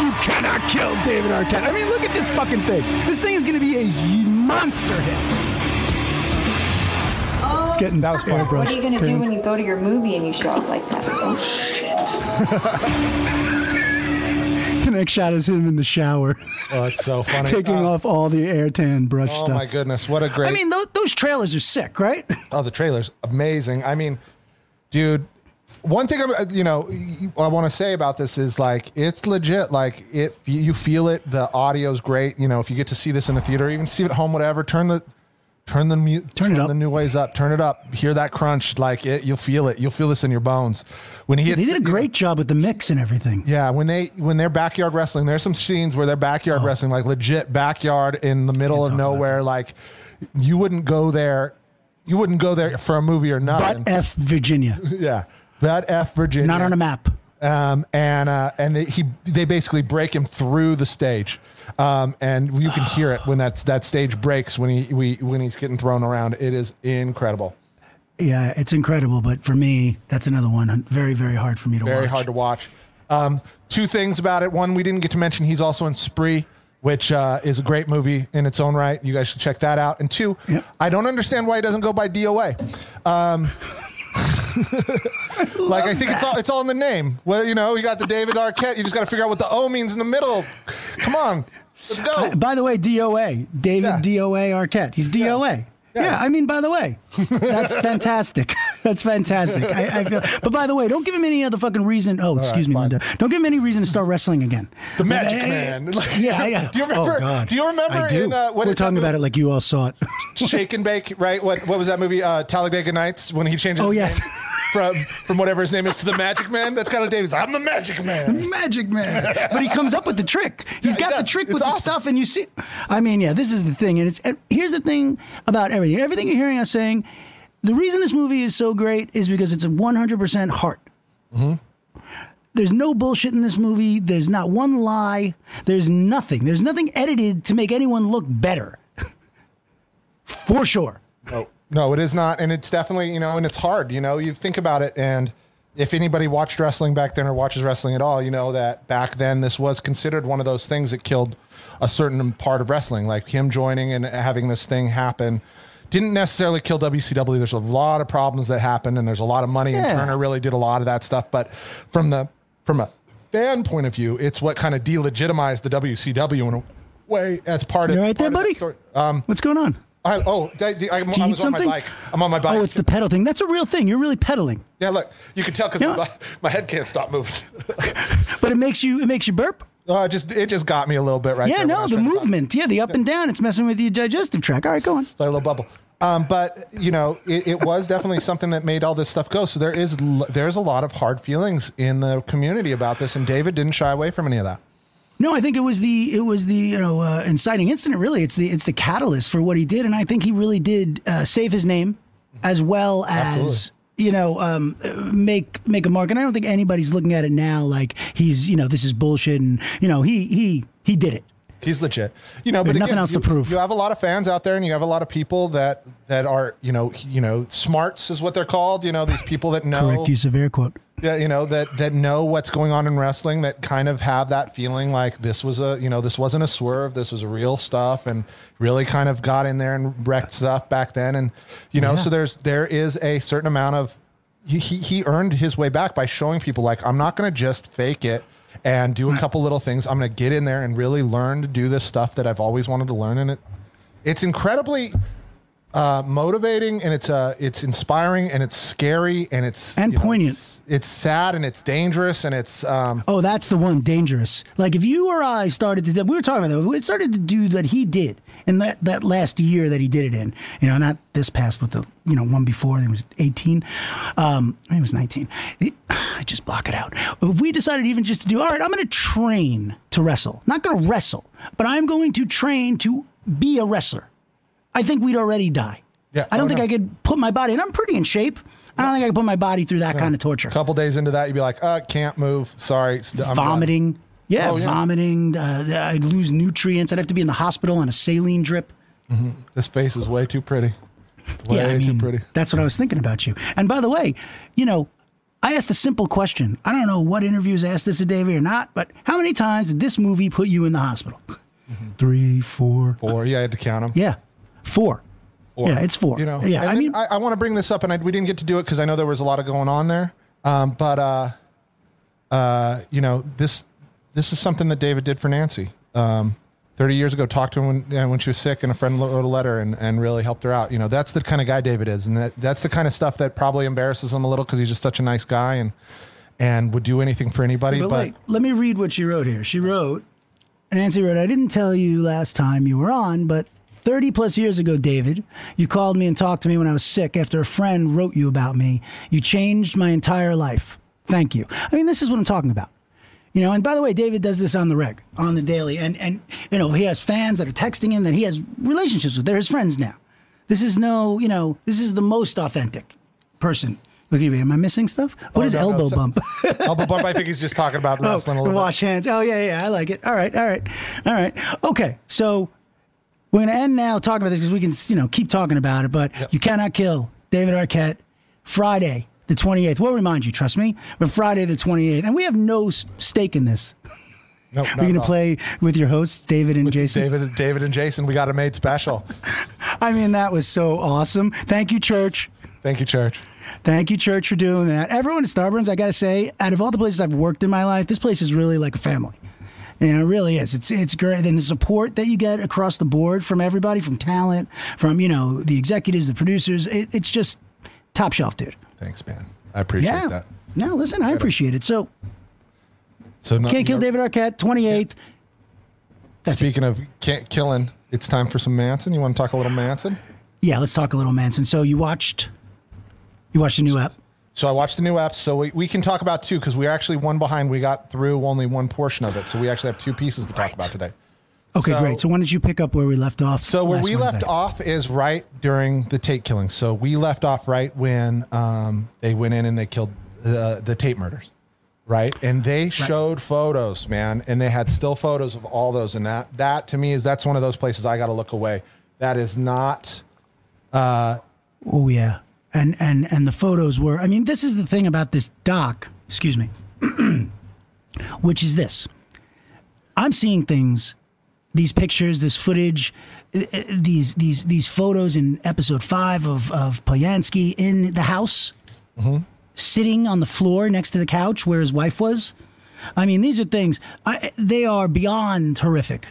You cannot kill David Arquette. I mean, look at this fucking thing. This thing is going to be a monster hit. It's getting That was funny, bro. What are you going to do when you go to your movie and you show up like that? Oh, shit. The next shot is him in the shower, Oh, that's so funny. taking Uh, off all the air tan brush stuff. Oh stuff. my goodness, what a great! I mean, those, those trailers are sick, right? Oh, the trailer's amazing. I mean, dude, one thing I'm, uh, you know, I want to say about this is like it's legit. Like if you feel it, the audio's great. You know, if you get to see this in the theater, even see it at home, whatever, turn the turn the mu- turn, it up. the new ways up, turn it up. Hear that crunch, like it, you'll feel it. You'll feel this in your bones when he hits. they did a great job with the mix and everything. yeah, when they when they're backyard wrestling, there's some scenes where they're backyard Oh. wrestling, like legit backyard in the middle of nowhere. Like you wouldn't go there, you wouldn't go there for a movie or nothing. But F Virginia, yeah, that F Virginia, not on a map. um, and uh, and they, he they basically break him through the stage, um, and you can hear it when that that stage breaks when he we, when he's getting thrown around. It is incredible, Yeah, it's incredible. But for me, that's another one. Very, very hard for me to very watch. hard to watch. Um, two things about it. One, we didn't get to mention he's also in Spree, which uh, is a great movie in its own right. You guys should check that out. And two, I don't understand why he doesn't go by DOA. Like I think it's all it's all in the name. Well, you know, you got the David Arquette. You just got to figure out what the O means in the middle. Come on, let's go. By the way, DOA, David DOA Arquette. He's DOA. Yeah. I mean, by the way, that's fantastic. that's fantastic. I, I feel, but by the way, don't give him any other fucking reason. Oh, excuse me, Linda. Don't give him any reason to start wrestling again. The Magic Eh, Man. Yeah, yeah. Do you remember? Oh, God. do you remember do. in uh, what We're talking about it like you all saw it. Shake and Bake, right? What what was that movie? Uh, Talladega Nights when he changes. Oh, yes. name From from whatever his name is to the Magic Man. That's kind of David's. I'm the Magic Man. Magic Man. But he comes up with the trick. He's he got the trick It's with the stuff, and you see. I mean, yeah, this is the thing, and it's and here's the thing about everything. Everything you're hearing us saying, the reason this movie is so great is because it's a 100% heart. Hmm. There's no bullshit in this movie. There's not one lie. There's nothing. There's nothing edited to make anyone look better. For sure. No, no, it is not, and it's definitely you know, and it's hard. You know, you think about it, and if anybody watched wrestling back then or watches wrestling at all, you know that back then this was considered one of those things that killed a certain part of wrestling. Like him joining and having this thing happen didn't necessarily kill WCW. There's a lot of problems that happened, and there's a lot of money, and Turner really did a lot of that stuff. But from the from a fan point of view, it's what kind of delegitimized the WCW in a way as part of You right there, part of that buddy? Um, What's going on? I, oh, I, I, I'm- I was on my bike. I'm on my bike. Oh, it's the pedal thing. That's a real thing. You're really pedaling. yeah, look, you can tell because Yeah. my, my head can't stop moving. But it makes you it makes you burp. Uh, it just it just got me a little bit right yeah, no, the trying to talk. movement. Yeah, the up and down. It's messing with your digestive tract. All right, go on. like a little bubble. Um, but you know, it, it was definitely something that made all this stuff go. So there is there's a lot of hard feelings in the community about this, and David didn't shy away from any of that. No, I think it was the it was the you know uh, inciting incident. Really, it's the it's the catalyst for what he did, and I think he really did uh, save his name as well as Absolutely. you know um, make make a mark. And I don't think anybody's looking at it now like he's you know this is bullshit, and you know he he he did it. He's legit, you know. There's But nothing again, else to prove. You have a lot of fans out there, and you have a lot of people that that are you know you know smarts is what they're called. You know these people that know Correct use of air quote. Yeah, you know that that know what's going on in wrestling, that kind of have that feeling like this was a you know this wasn't a swerve, this was real stuff, and really kind of got in there and wrecked stuff back then, and you know Yeah. so there's there is a certain amount of he he, he earned his way back by showing people like I'm not going to just fake it and do a couple little things. I'm going to get in there and really learn to do this stuff that I've always wanted to learn, and it it's incredibly uh, motivating and it's uh it's inspiring and it's scary and it's And you know, poignant. it's, it's sad and it's dangerous and it's um Oh, that's the one dangerous. Like if you or I started to do, we were talking about that. We started to do that he did in that, that last year that he did it in. You know, not this past with the you know one before. It was eighteen. Um, it was nineteen. It- I just block it out. If we decided even just to do, all right, I'm going to train to wrestle. Not going to wrestle, but I'm going to train to be a wrestler. I think we'd already die. Yeah. I don't Oh, think no. I could put my body, and I'm pretty in shape. I don't think I could put my body through that kind of torture. a couple days into that you'd be like uh can't move sorry I'm vomiting. Yeah, Oh, yeah. vomiting. Uh, I'd lose nutrients. I'd have to be in the hospital on a saline drip. this face is way too pretty way yeah, I mean, too pretty that's what I was thinking about you. And by the way, you know, I asked a simple question. I don't know what interviews asked this to Davey or not, but how many times did this movie put you in the hospital? Three, four. four yeah I had to count them Yeah, four. Four. Yeah, it's four. you know Yeah, I mean, I, I want to bring this up and I, we didn't get to do it because I know there was a lot of going on there um but uh uh you know this this is something that David did for Nancy. Um, 30 years ago, talked to her when, when she was sick, and a friend wrote a letter and, and really helped her out. You know, that's the kind of guy David is, and that, that's the kind of stuff that probably embarrasses him a little because he's just such a nice guy and and would do anything for anybody. But, But, wait, let me read what she wrote here. She wrote, Nancy wrote, I didn't tell you last time you were on, but 30 plus years ago, David, you called me and talked to me when I was sick after a friend wrote you about me. You changed my entire life. Thank you. I mean, this is what I'm talking about. You know, and by the way, David does this on the reg, on the daily, and and you know he has fans that are texting him that he has relationships with. They're his friends now. This is no, you know, this is the most authentic person. Look at me. Am I missing stuff? What Oh, is no, no, elbow so- bump? elbow bump. I think he's just talking about oh, wrestling a oh, little wash hands. Oh yeah, yeah. I like it. All right, all right, all right. Okay, so we're gonna end now talking about this because we can, you know, keep talking about it. But you cannot kill David Arquette. Friday the 28th. We'll remind you. Trust me. But Friday the 28th, and we have no stake in this. No, We're gonna play with your hosts, David and Jason. David, David and Jason. We got a made special. I mean, that was so awesome. Thank you, church. Thank you, church. Thank you, church, for doing that. Everyone at Starburns, I got to say, out of all the places I've worked in my life, this place is really like a family. You know, it really is. It's it's great. And the support that you get across the board from everybody, from talent, from you know the executives, the producers, it, it's just top shelf, dude. Thanks, man. I appreciate yeah. that. No, listen, I appreciate it. So So no, can't kill David Arquette, twenty eighth. Speaking of can't killing, it's time for some Manson. You want to talk a little Manson? Yeah, let's talk a little Manson. So you watched, you watched the new app. So I watched the new app. So we, we can talk about two because we're actually one behind. We got through only one portion of it. So we actually have two pieces to talk about today. Okay, So- great. So why don't you pick up where we left off? So where we left off is right during the Tate killing. So we left off right when um, they went in and they killed the the Tate murders, right? And they showed photos, man, and they had still photos of all those. And that that to me is that's one of those places I got to look away. That is not. Uh, Oh yeah, and and and the photos were. I mean, this is the thing about this doc. Excuse me, which is this. I'm seeing things, these pictures, this footage, uh, uh, these these these photos in episode five of of Polanski in the house, sitting on the floor next to the couch where his wife was. I mean, these are things. I, they are beyond horrific.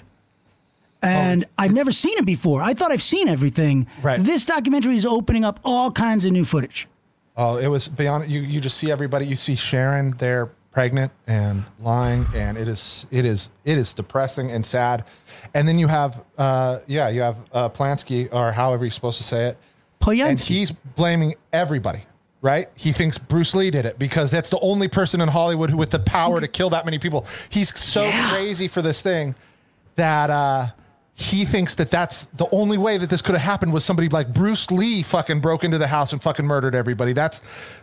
And I've never seen it before. I thought I've seen everything. Right. This documentary is opening up all kinds of new footage. Oh, it was beyond. You you just see everybody. You see Sharon there, pregnant and lying, and it is it is it is depressing and sad. And then you have, uh, yeah, you have uh, Plansky or however you're supposed to say it, and he's blaming everybody. Right? He thinks Bruce Lee did it because that's the only person in Hollywood who with the power to kill that many people. He's so crazy for this thing that uh, he thinks that that's the only way that this could have happened was somebody like Bruce Lee fucking broke into the house and fucking murdered everybody. That's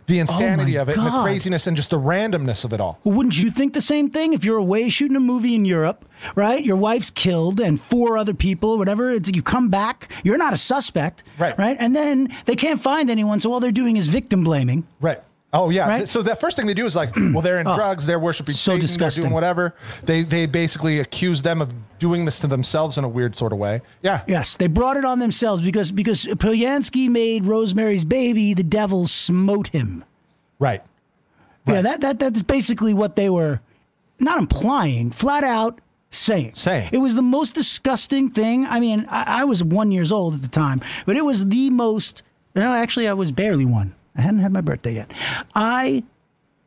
the oh insanity of it and the craziness and just the randomness of it all. Well, wouldn't you think the same thing? If you're away shooting a movie in Europe, right? Your wife's killed and four other people, whatever. It's, you come back, you're not a suspect, right? Right, and then they can't find anyone, so all they're doing is victim blaming. Right. Oh yeah. Right? So that first thing they do is like, well, they're in Oh, drugs, they're worshiping so Satan, disgusting. they're doing whatever. They they basically accuse them of doing this to themselves in a weird sort of way. Yeah. Yes, they brought it on themselves because because Polyansky made Rosemary's Baby, the devil smote him. Right. Yeah, that that that's basically what they were not implying, flat out saying. Saying. It was the most disgusting thing. I mean, I, I was one years old at the time, but it was the most. No, actually, I was barely one. I hadn't had my birthday yet. I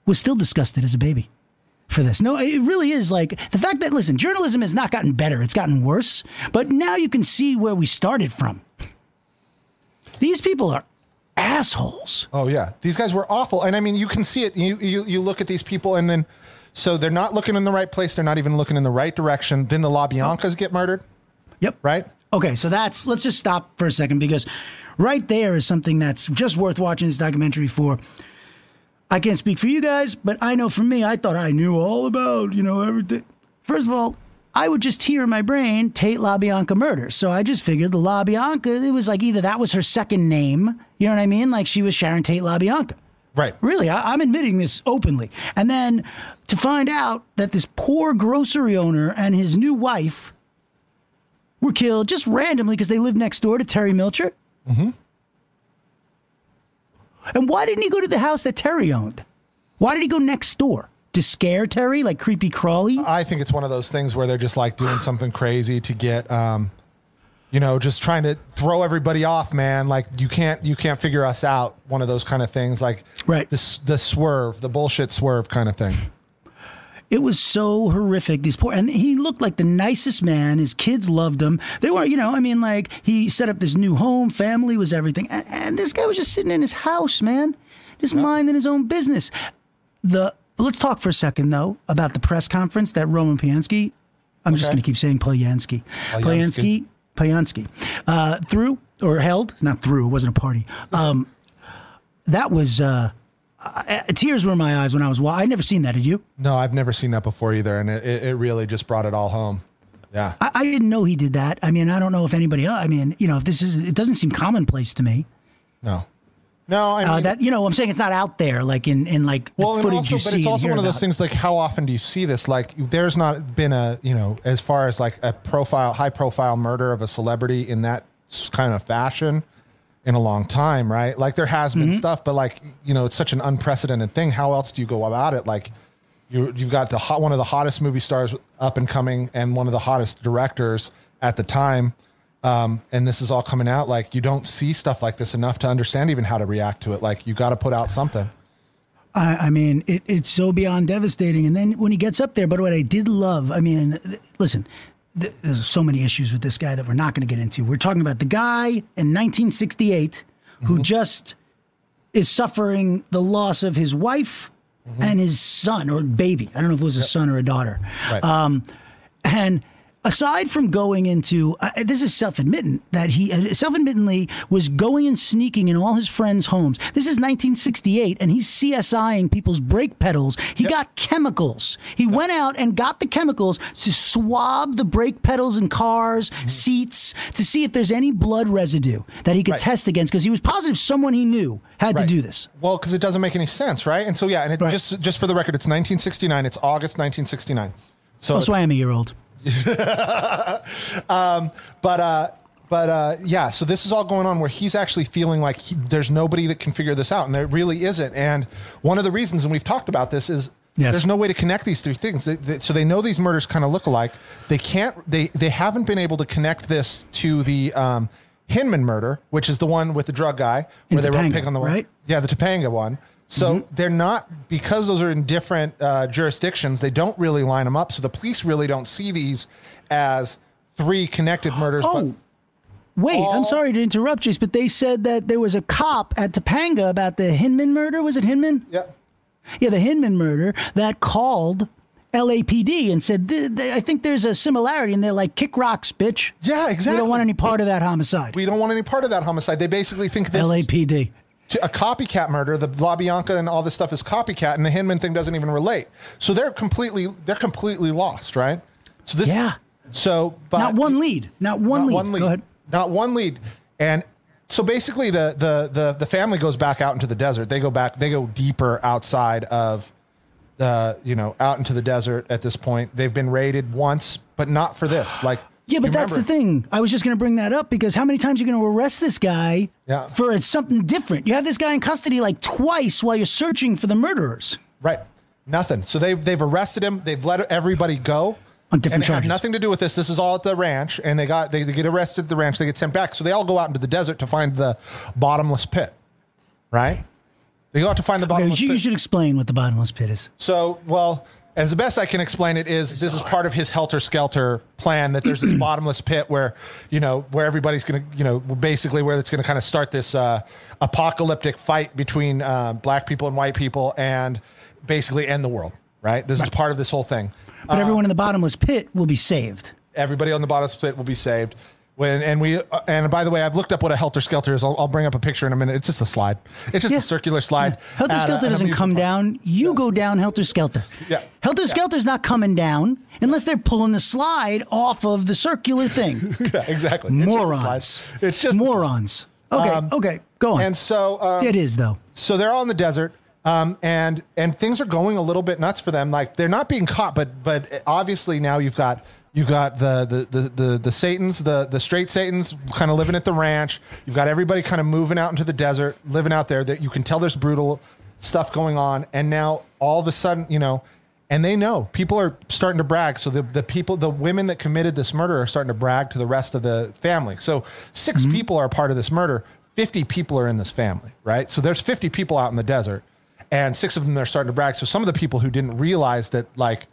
was still disgusted as a baby for this. No, it really is like the fact that listen, journalism has not gotten better; it's gotten worse. But now you can see where we started from. These people are assholes. Oh yeah, these guys were awful, and I mean you can see it. You you you look at these people, and then so they're not looking in the right place. They're not even looking in the right direction. Then the LaBiancas get murdered. Yep. Right. Okay, so that's let's just stop for a second because right there is something that's just worth watching this documentary for. I can't speak for you guys, but I know for me, I thought I knew all about, you know, everything. First of all, I would just hear in my brain Tate LaBianca murder. So I just figured the LaBianca, it was like either that was her second name, you know what I mean? Like she was Sharon Tate LaBianca. Right. Really, I, I'm admitting this openly. And then to find out that this poor grocery owner and his new wife were killed just randomly because they lived next door to Terry Melcher. Mm-hmm. And why didn't he go to the house that Terry owned? Why did he go next door? to scare Terry, like creepy crawly? I think it's one of those things where they're just like doing something crazy to get, um, you know, just trying to throw everybody off, man. Like you can't, you can't figure us out. One of those kind of things, like right. the the swerve, the bullshit swerve kind of thing. It was so horrific. These poor, and he looked like the nicest man. His kids loved him. They were, you know, I mean, like he set up this new home, family was everything, and, and this guy was just sitting in his house, man, just minding his own business. The let's talk for a second though about the press conference that Roman Polanski. I'm just going to keep saying Polanski. Polanski, Polanski, uh, through or held, not through. It wasn't a party. Um, that was. Uh, uh, tears were in my eyes when I was. wa- I never seen that. Did you? No, I've never seen that before either, and it, it really just brought it all home. Yeah. I, I didn't know he did that. I mean, I don't know if anybody else. I mean, you know, if this is, it doesn't seem commonplace to me. No. No, I mean uh, that you know, I'm saying it's not out there like in in like the well, footage also, you but see. it's also one of those things like how often do you see this? Like, there's not been a you know as far as like a profile, high profile murder of a celebrity in that kind of fashion in a long time, right? Like there has been Mm-hmm. stuff, but like you know, it's such an unprecedented thing. How else do you go about it? Like. You, you've got the hot, one of the hottest movie stars up and coming, and one of the hottest directors at the time, um, and this is all coming out. Like you don't see stuff like this enough to understand even how to react to it. Like you got to put out something. I, I mean, it, it's so beyond devastating. And then when he gets up there, but what I did love, I mean, th- listen, th- there's so many issues with this guy that we're not going to get into. We're talking about the guy in 1968 Mm-hmm. who just is suffering the loss of his wife Mm-hmm. and his son or baby. I don't know if it was a son or a daughter. Right. Um, and aside from going into uh, this is self-admitting that he uh, self-admittedly was going and sneaking in all his friends' homes. This is 1968, and he's CSIing people's brake pedals. He got chemicals. He went out and got the chemicals to swab the brake pedals in cars, Mm-hmm. seats, to see if there's any blood residue that he could Right. test against, because he was positive someone he knew had to do this. Well, because it doesn't make any sense, right? And so yeah, and it, just just for the record, it's 1969. It's August 1969. So, Oh, so I am a year old. um, but uh, but uh, yeah, so this is all going on where he's actually feeling like he, there's nobody that can figure this out, and there really isn't. And one of the reasons, and we've talked about this, is Yes. there's no way to connect these three things. They, they, so they know these murders kind of look alike. They can't. They they haven't been able to connect this to the. Um, Hinman murder, which is the one with the drug guy, In where they wrote Topanga, pig on the right? Yeah, the Topanga one. So they're not because those are in different uh, jurisdictions. They don't really line them up. So the police really don't see these as three connected murders. Oh, wait, I'm sorry to interrupt, Jace, but they said that there was a cop at Topanga about the Hinman murder. Was it Hinman? Yeah. Yeah, the Hinman murder that called LAPD and said, "Th- th- I think there's a similarity. And they're like, kick rocks, bitch. Yeah, exactly. We don't want any part of that homicide. We don't want any part of that homicide. They basically think this is LAPD. A copycat murder. The LaBianca and all this stuff is copycat, and the Hinman thing doesn't even relate. So they're completely they're completely lost, right? So this Yeah. So but Not one lead. Not one not lead. one lead. Go ahead. Not one lead. And so basically the, the the the family goes back out into the desert. They go back, they go deeper outside of the, you know, out into the desert at this point. They've been raided once, but not for this. Like Yeah, but that's the thing. I was just going to bring that up because how many times are you going to arrest this guy Yeah. for something different? You have this guy in custody like twice while you're searching for the murderers. Right. Nothing. So they've they've arrested him. They've let everybody go. On different and it had nothing to do with this. This is all at the ranch, and they got they, they get arrested at the ranch. They get sent back. So they all go out into the desert to find the bottomless pit. Right. They go out to find the Okay, you, pit. you should explain what the bottomless pit is. So, well, as the best I can explain it is this is part of his helter skelter plan that there's this bottomless pit where, you know, where everybody's going to, you know, basically where it's going to kind of start this uh, apocalyptic fight between uh, black people and white people and basically end the world, right? This is part of this whole thing. But everyone in the bottomless pit will be saved. Everybody on the bottomless pit will be saved. When and we uh, and by the way, I've looked up what a helter skelter is. I'll, I'll bring up a picture in a minute. It's just a slide. It's just Yeah. a circular slide. Helter Skelter a doesn't come park. down. You go down Helter Skelter. Yeah. Helter Skelter's not coming down unless they're pulling the slide off of the circular thing. Yeah, exactly. It's just. Morons. It's just morons. Okay, Um, okay, go on. And so um, it is though. so they're all in the desert um, and and things are going a little bit nuts for them like they're not being caught but but obviously now you've got you got the the the the, the satans the the straight satans kind of living at the ranch you've got everybody kind of moving out into the desert living out there that you can tell there's brutal stuff going on and now all of a sudden you know and they know people are starting to brag. So the, the people, the women that committed this murder are starting to brag to the rest of the family. So 6 Mm-hmm. people are a part of this murder. 50 people are in this family, right? So there's 50 people out in the desert and six of them are starting to brag. So some of the people who didn't realize that like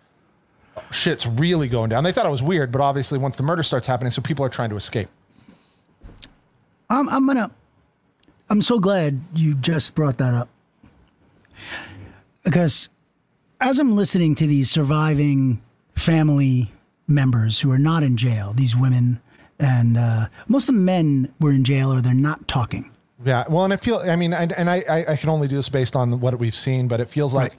shit's really going down, they thought it was weird, but obviously once the murder starts happening, so people are trying to escape. I'm, I'm gonna. I'm so glad you just brought that up because as I'm listening to these surviving family members who are not in jail, these women and uh, most of the men were in jail or they're not talking. Yeah, well, and I feel, I mean, I, and I, I, I can only do this based on what we've seen, but it feels like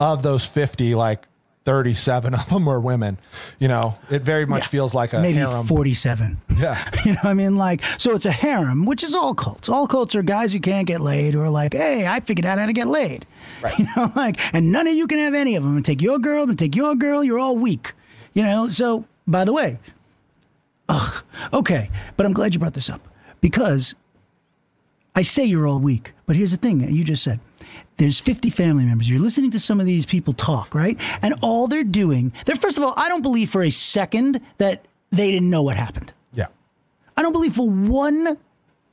of those 50, like 37 of them were women. You know, it very much Yeah. feels like a maybe harem. 47. Yeah. You know, I mean, like, so it's a harem, which is all cults. All cults are guys who can't get laid who are like, hey, I figured out how to get laid. Right. You know, like, and none of you can have any of them. And take your girl, and take your girl. You're all weak. You know, so by the way, ugh, okay, but I'm glad you brought this up because I say you're all weak, but here's the thing you just said. There's 50 family members. You're listening to some of these people talk, right? And all they're doing, they're first of all, I don't believe for a second that they didn't know what happened. Yeah. I don't believe for one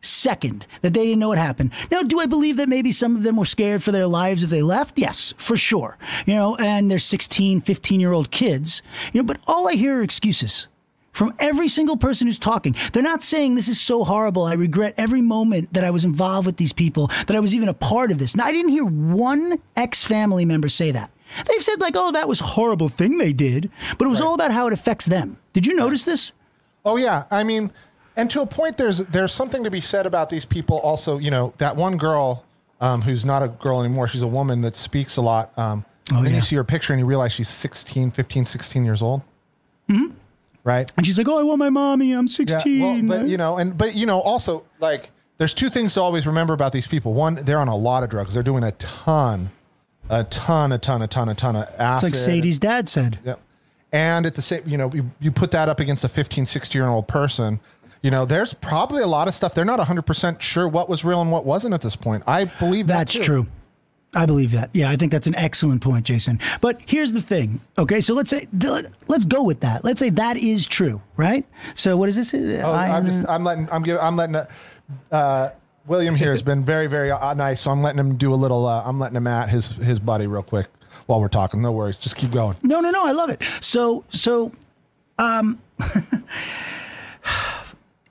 second that they didn't know what happened. Now, do I believe that maybe some of them were scared for their lives if they left? Yes, for sure. You know, and they're 16, 15 year old kids, you know, but all I hear are excuses from every single person who's talking. They're not saying this is so horrible. I regret every moment that I was involved with these people, that I was even a part of this. Now, I didn't hear one ex family member say that. They've said, like, oh, that was a horrible thing they did, but it was all about how it affects them. Did you notice this? Oh yeah, I mean, and to a point, there's there's something to be said about these people. Also, you know, that one girl um, who's not a girl anymore, she's a woman that speaks a lot. Um, Oh, and then yeah. you see her picture and you realize she's 16, 15, 16 years old. Mhm. Right. And she's like, oh, I want my mommy. I'm 16. Yeah, well, but you know, and but you know, also like there's two things to always remember about these people. One, they're on a lot of drugs. They're doing a ton, a ton, a ton, a ton, a ton of it's acid. like Sadie's dad said. Yep. And at the same, you know, you, you put that up against a 15, 16 year old person, you know, there's probably a lot of stuff. They're not 100% sure what was real and what wasn't at this point. I believe that That's too. true. I believe that. Yeah, I think that's an excellent point, Jason. But here's the thing. Okay, so let's say let's go with that. Let's say that is true, right? So what is this? Oh, I'm just, I'm letting, I'm giving, I'm letting, uh, uh, William here has been very, very uh, nice. So I'm letting him do a little, uh, I'm letting him at his, his buddy real quick while we're talking. No worries. Just keep going. No, no, no. I love it. So, so, um,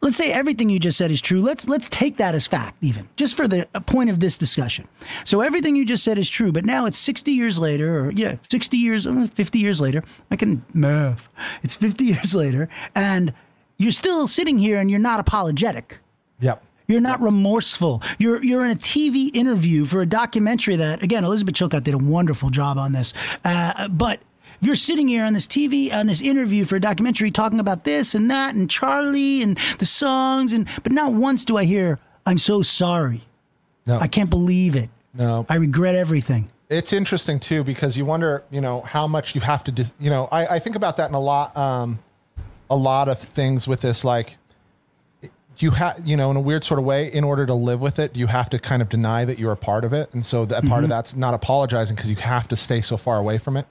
let's say everything you just said is true. Let's let's take that as fact, even just for the point of this discussion. So everything you just said is true, but now it's sixty years later, or yeah, sixty years, uh, fifty years later. I can math. It's fifty years later, and you're still sitting here and you're not apologetic. Yep. You're not remorseful. You're you're in a TV interview for a documentary that again Elizabeth Chilcott did a wonderful job on this. Uh, but you're sitting here on this TV on this interview for a documentary talking about this and that and Charlie and the songs and but not once do I hear I'm so sorry. No. I can't believe it. No. I regret everything. It's interesting too because you wonder, you know, how much you have to, dis- you know, I, I think about that in a lot, um, a lot of things with this. Like, you have, you know, in a weird sort of way, in order to live with it, you have to kind of deny that you're a part of it, and so that part of Mhm. that's not apologizing because you have to stay so far away from it.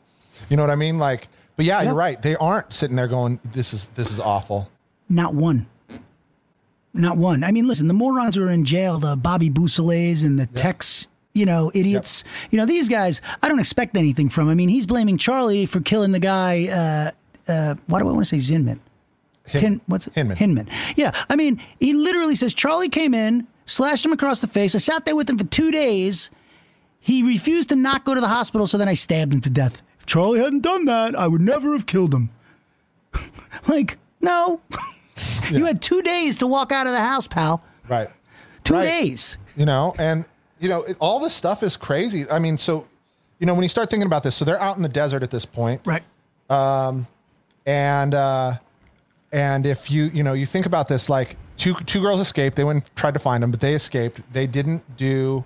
You know what I mean? Like, but yeah, Yep. you're right. They aren't sitting there going, "This is this is awful." Not one. Not one. I mean, listen, the morons who are in jail, the Bobby Beausoleils and the Tex, you know, idiots. You know, these guys, I don't expect anything from. I mean, he's blaming Charlie for killing the guy. Uh, uh, why do I want to say Zinman? Tin, what's it? Hinman. Hinman. Yeah. I mean, he literally says Charlie came in, slashed him across the face. I sat there with him for two days. He refused to not go to the hospital, so then I stabbed him to death. Charlie hadn't done that, I would never have killed him. like, no. You had two days to walk out of the house, pal. Right. Two Right. days. you know and you know it, all this stuff is crazy i mean so you know when you start thinking about this so they're out in the desert at this point right um and uh and if you you know you think about this like two two girls escaped they went and tried to find them but they escaped they didn't do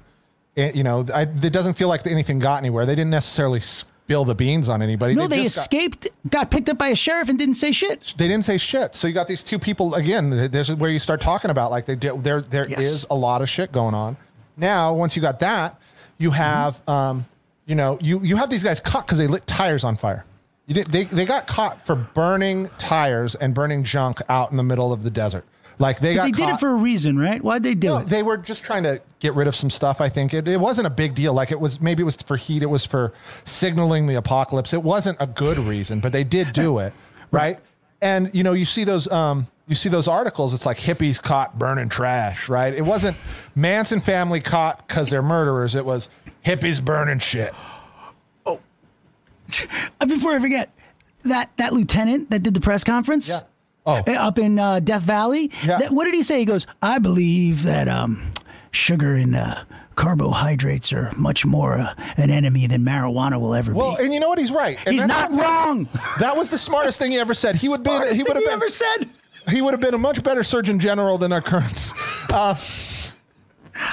it, you know I, it doesn't feel like anything got anywhere they didn't necessarily spill the beans on anybody No, they just escaped, got, picked up by a sheriff, and didn't say shit. they didn't say shit. So you got these two people again. th- There's where you start talking about like they did. There there is Yes. a lot of shit going on. Now, once you got that, you Mm-hmm. have um, you know, you you have these guys caught because they lit tires on fire. You did, they they got caught for burning tires and burning junk out in the middle of the desert. Like they But got they did caught- it for a reason, right? Why'd they do no, it? they were just trying to get rid of some stuff. I think it, it wasn't a big deal. Like it was maybe it was for heat. It was for signaling the apocalypse. It wasn't a good reason, but they did do it, right? And you know, you see those um, you see those articles. It's like hippies caught burning trash, right? It wasn't Manson family caught because they're murderers. It was hippies burning shit. Oh, Before I forget, that that lieutenant that did the press conference, Yeah. Oh. uh, up in uh, Death Valley. Yeah. that- what did he say? He goes, "I believe that um, sugar and uh, carbohydrates are much more uh, an enemy than marijuana will ever Well, be." Well, and you know what? He's right. And He's not wrong. That was the smartest thing he ever said. He would be. He would have he been. ever said. He would have been a much better Surgeon General than our current.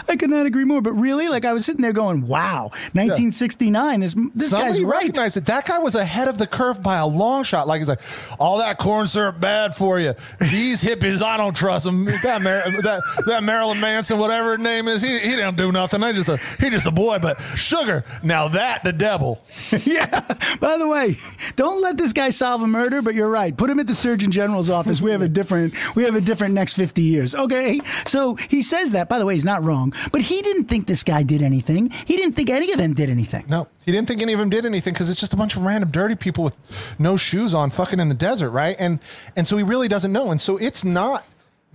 I could not agree more. But really, like I was sitting there going, "Wow, 1969. This this Somebody guy's right." recognized it. That guy was ahead of the curve by a long shot. Like he's like, all that corn syrup bad for you. These hippies, I don't trust them. That Mar- that that Marilyn Manson, whatever his name is, he he didn't do nothing. I just a he just a boy. But sugar, now that the devil. yeah. By the way, don't let this guy solve a murder. But you're right. Put him at the Surgeon General's office. We have a different. We have a different next 50 years. Okay. So he says that. By the way, he's not wrong. But he didn't think this guy did anything. He didn't think any of them did anything. No, he didn't think any of them did anything because it's just a bunch of random dirty people with no shoes on, fucking in the desert, right? And and so he really doesn't know. And so it's not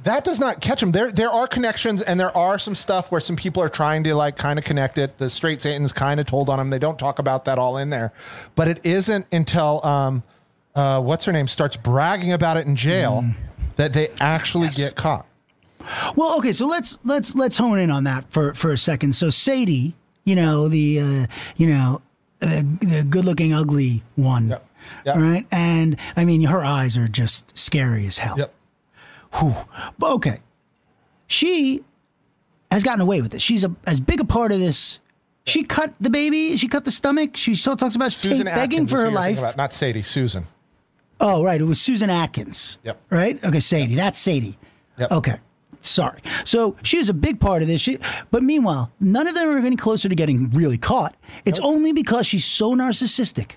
that does not catch him. There there are connections and there are some stuff where some people are trying to like kind of connect it. The straight Satan's kind of told on him. They don't talk about that all in there, but it isn't until um uh what's her name starts bragging about it in jail that they actually get caught. Well, okay, so let's let's let's hone in on that for for a second. So Sadie, you know the uh, you know the, the good-looking ugly one, Yep. Yep. right? And I mean, her eyes are just scary as hell. Yep. Whew. But okay, she has gotten away with it. She's a, as big a part of this. She cut the baby. She cut the stomach. She still talks about Susan begging Atkins for her life. about, not Sadie, Susan. Oh, right. It was Susan Atkins. Yep. Right? Okay, Sadie. That's Sadie. Yep. Okay. Sorry. So she was a big part of this. She, but meanwhile, none of them are getting closer to getting really caught. It's only because she's so narcissistic.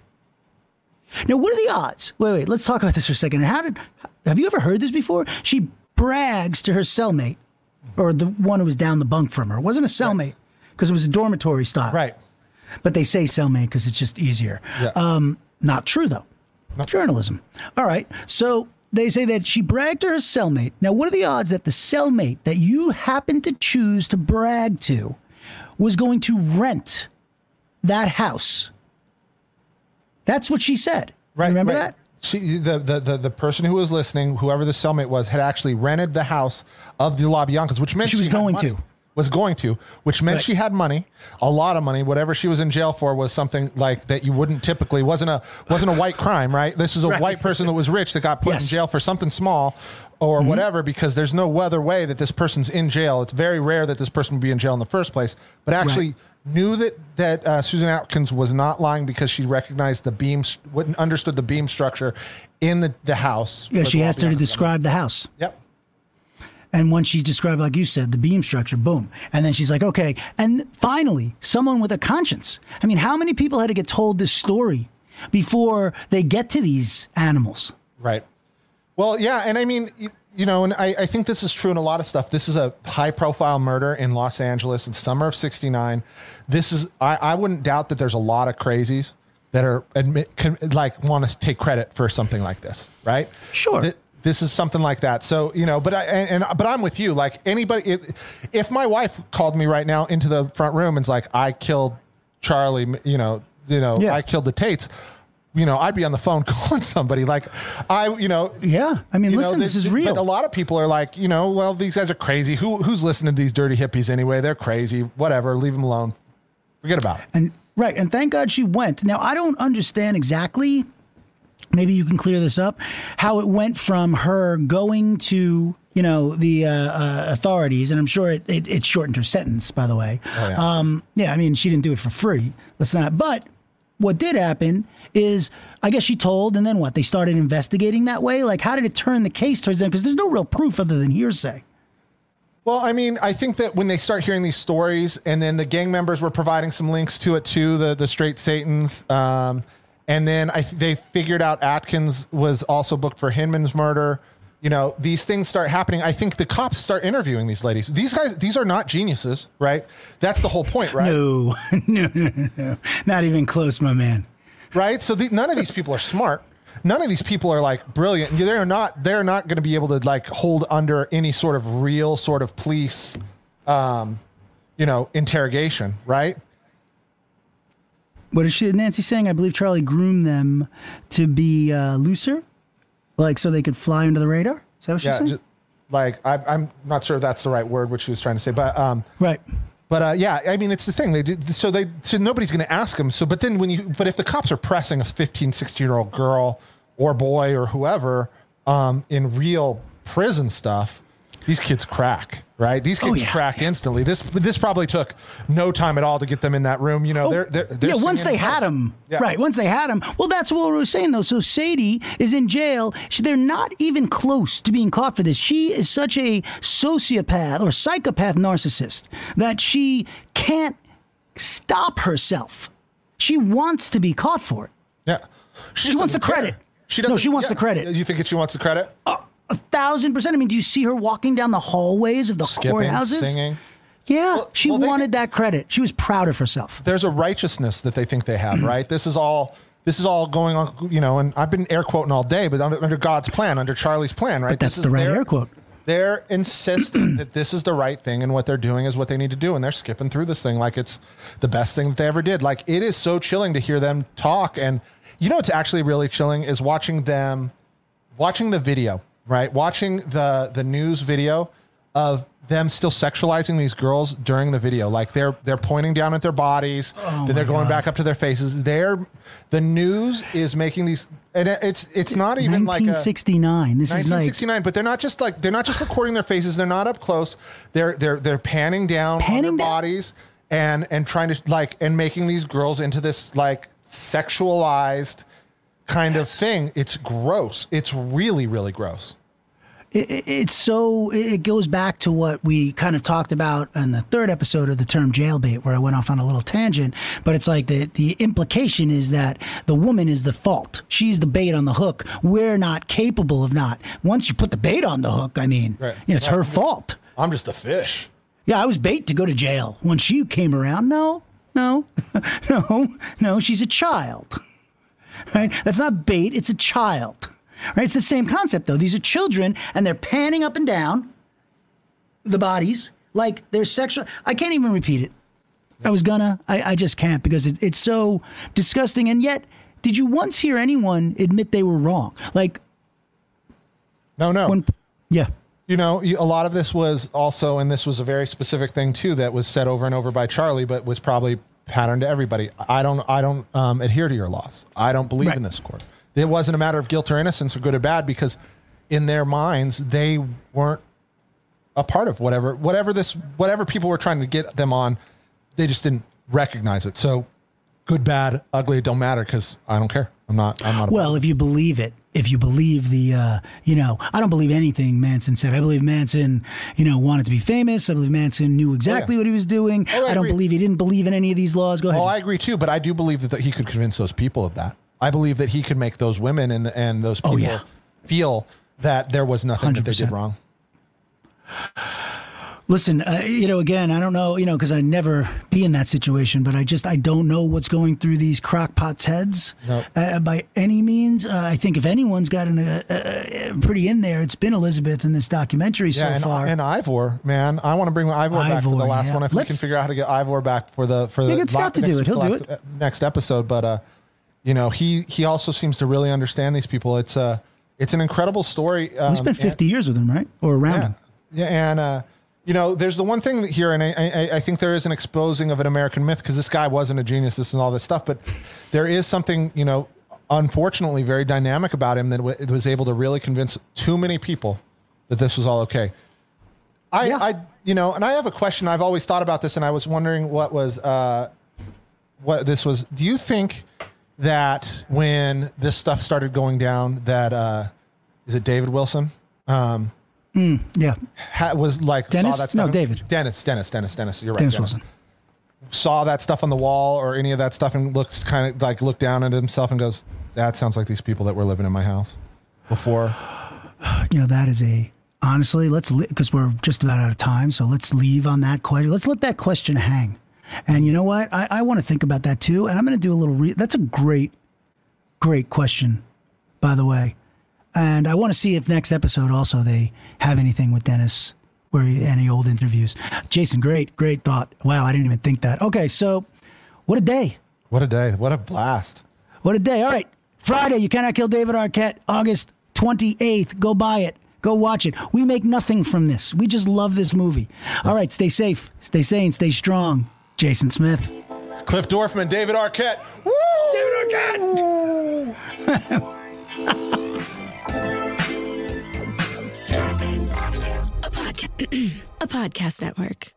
Now, what are the odds? Wait, wait. Let's talk about this for a second. How did? Have you ever heard this before? She brags to her cellmate, or the one who was down the bunk from her. It wasn't a cellmate because it was a dormitory style. Right. But they say cellmate because it's just easier. Yeah. Um, not true though. Journalism. All right. So they say that she bragged to her cellmate. Now, what are the odds that the cellmate that you happened to choose to brag to was going to rent that house? That's what she said. Right. Remember right. that? She, the, the, the, the person who was listening, whoever the cellmate was, had actually rented the house of the LaBiancas, which meant She was had going money. to. Was going to, which meant Right. she had money, a lot of money. Whatever she was in jail for was something like that you wouldn't typically wasn't a wasn't a white crime, right? This was a Right. white person that was rich that got put Yes. in jail for something small or Mm-hmm. whatever because there's no other way that this person's in jail. It's very rare that this person would be in jail in the first place, but actually knew that that uh, Susan Atkins was not lying because she recognized the beam, wouldn't understood the beam structure in the, the house. Yeah, she asked her to describe the house. Yep. And once she described, like you said, the beam structure, boom. And then she's like, okay. And finally, someone with a conscience. I mean, how many people had to get told this story before they get to these animals? Right. Well, yeah, and I mean, you, you know, and I, I think this is true in a lot of stuff. This is a high-profile murder in Los Angeles in the summer of '69. This is, I, I wouldn't doubt that there's a lot of crazies that are admit, can, like want to take credit for something like this, right? Sure. This is something like that. So you know, but I and, and but I'm with you. Like anybody, if, if my wife called me right now into the front room and's like, I killed Charlie, you know, you know, Yeah. I killed the Tates. You know, I'd be on the phone calling somebody. Like, I, you know, Yeah. I mean, listen, know, this is real. But a lot of people are like, you know, well, these guys are crazy. Who who's listening to these dirty hippies anyway? They're crazy. Whatever, leave them alone. Forget about it. And right, and thank God she went. Now I don't understand exactly. Maybe you can clear this up. How it went from her going to you know the uh, uh, authorities, and I'm sure it, it, it shortened her sentence. By the way, Oh, yeah. um, yeah, I mean she didn't do it for free. Let's not. But what did happen is. I guess she told, and then what? They started investigating that way. Like, how did it turn the case towards them? Because there's no real proof other than hearsay. Well, I mean, I think that when they start hearing these stories, and then the gang members were providing some links to it too, the the straight Satans, um, and then I they figured out Atkins was also booked for Hinman's murder. You know, these things start happening. I think the cops start interviewing these ladies. These guys, these are not geniuses, right? That's the whole point, right? No, no, no, no, not even close, my man. right? So the, none of these people are smart. None of these people are like brilliant. They're not. They're not going to be able to like hold under any sort of real sort of police, um, you know, interrogation, right? What is she, Nancy saying? I believe Charlie groomed them to be uh, looser, like so they could fly under the radar. Is that what she's Yeah, saying? just, like I, I'm not sure if that's the right word, what she was trying to say, but um, right. But uh, yeah, I mean, it's the thing. They did, so they so nobody's going to ask them. So, but then when you but if the cops are pressing a 15, 16 year old girl or boy or whoever um, in real prison stuff, these kids crack, right? These Oh, kids yeah. crack instantly. This this probably took no time at all to get them in that room. You know, oh, they're, they're, they're Oh, yeah, once they had them, Yeah. right? Once they had them. Well, that's what we were saying though. So Sadie is in jail. She, they're not even close to being caught for this. She is such a sociopath or psychopath narcissist that she can't stop herself. She wants to be caught for it. Yeah, she, wants the care. credit. She no, doesn't. she wants yeah. the credit. You think she wants the credit? Uh, A thousand percent. I mean, do you see her walking down the hallways of the Skipping, courthouses? singing. Yeah, she well, they wanted that credit. She was proud of herself. there's a righteousness that they think they have, right? This is all this is all going on, you know, and I've been air quoting all day, but under, under God's plan, under Charlie's plan, right? But that's the right their- air quote. They're insisting that this is the right thing and what they're doing is what they need to do. And they're skipping through this thing like it's the best thing that they ever did. Like it is so chilling to hear them talk. And you know what's actually really chilling is watching them watching the video, right? Watching the the news video of them still sexualizing these girls during the video. Like they're they're pointing down at their bodies, Oh then they're going God. back up to their faces. They're the news is making these and it's it's not even like a 1969. This is like 1969, but they're not just like they're not just recording their faces. They're not up close. They're they're they're panning down on their bodies and and trying to like and making these girls into this like sexualized kind of thing. It's gross. It's really really gross. It, it- it's so it goes back to what we kind of talked about in the third episode of the term jailbait where i went off on a little tangent but it's like the the implication is that the woman is the fault. She's the bait on the hook. We're not capable of not. Once you put the bait on the hook i mean Right. you know, it's her fault. I'm just a fish. yeah i was bait to go to jail. When she came around no no no no she's a child. Right? That's not bait it's a child right? It's the same concept though. These are children and they're panning up and down the bodies like they're sexual. I can't even repeat it. I was gonna. I, I just can't because it, it's so disgusting. And yet did you once hear anyone admit they were wrong? Like No, no. when yeah. You know, a lot of this was also, and this was a very specific thing too, that was said over and over by Charlie, but was probably patterned to everybody. I don't, I don't um, adhere to your laws. I don't believe in this court. It wasn't a matter of guilt or innocence or good or bad because in their minds they weren't a part of whatever, whatever this, whatever people were trying to get them on. They just didn't recognize it. So good, bad, ugly, it don't matter because I don't care. I'm not. I'm not. well if you believe it if you believe the uh, you know i don't believe anything manson said i believe manson you know wanted to be famous i believe manson knew exactly what he was doing Oh, I i don't believe he didn't believe in any of these laws go ahead Oh, I agree too, but I do believe that he could convince those people of that. I believe that he could make those women and and those people Oh, yeah. feel that there was nothing that they did wrong. Listen, uh, you know, again, I don't know, you know, because I never be in that situation, but I just I don't know what's going through these crockpots' heads Nope. uh, by any means. Uh, I think if anyone's gotten uh, uh, pretty in there, it's been Elizabeth in this documentary so and, far. and Ivor, man, I want to bring Ivor, back for the Ivor, last yeah. one. If we can figure out how to get Ivor back for the for Yeah, the get Scott to next, it. He'll the do it. uh, next episode. But uh, you know, he he also seems to really understand these people. It's uh it's an incredible story. Um, we spent and- 50 years with him, right? Or around Yeah, him. yeah, and uh, you know, there's the one thing here, and I, I, I think there is an exposing of an American myth because this guy wasn't a genius, this and all this stuff, but there is something, you know, unfortunately very dynamic about him that w- was able to really convince too many people that this was all okay. I, I, you know, and I have a question. I've always thought about this, and I was wondering what was, uh, what this was. Do you think that when this stuff started going down, that uh, is it David Wilson? Um, Mm, yeah. ha- was like Dennis? saw that No. David. Dennis, Dennis, Dennis, Dennis. You're right. Dennis Dennis, Wilson. Saw that stuff on the wall or any of that stuff and looks kind of like looked down at himself and goes, "That sounds like these people that were living in my house before." You know, that is a honestly. Let's because we're just about out of time, so let's leave on that question. Let's let that question hang. And you know what? I, I want to think about that too. And I'm going to do a little. Re- That's a great, great question, by the way. And I want to see if next episode also they have anything with Dennis or any old interviews. Jason, great, great thought. Wow, I didn't even think that. Okay, so what a day. What a day! What a blast! What a day. All right. Friday, You Cannot Kill David Arquette, August 28th. Go buy it. Go watch it. We make nothing from this. We just love this movie. All right. Stay safe. Stay sane. Stay strong. Jason Smith. Cliff Dorfman, David Arquette. Woo! David Starburns Audio, a, podca- a podcast network.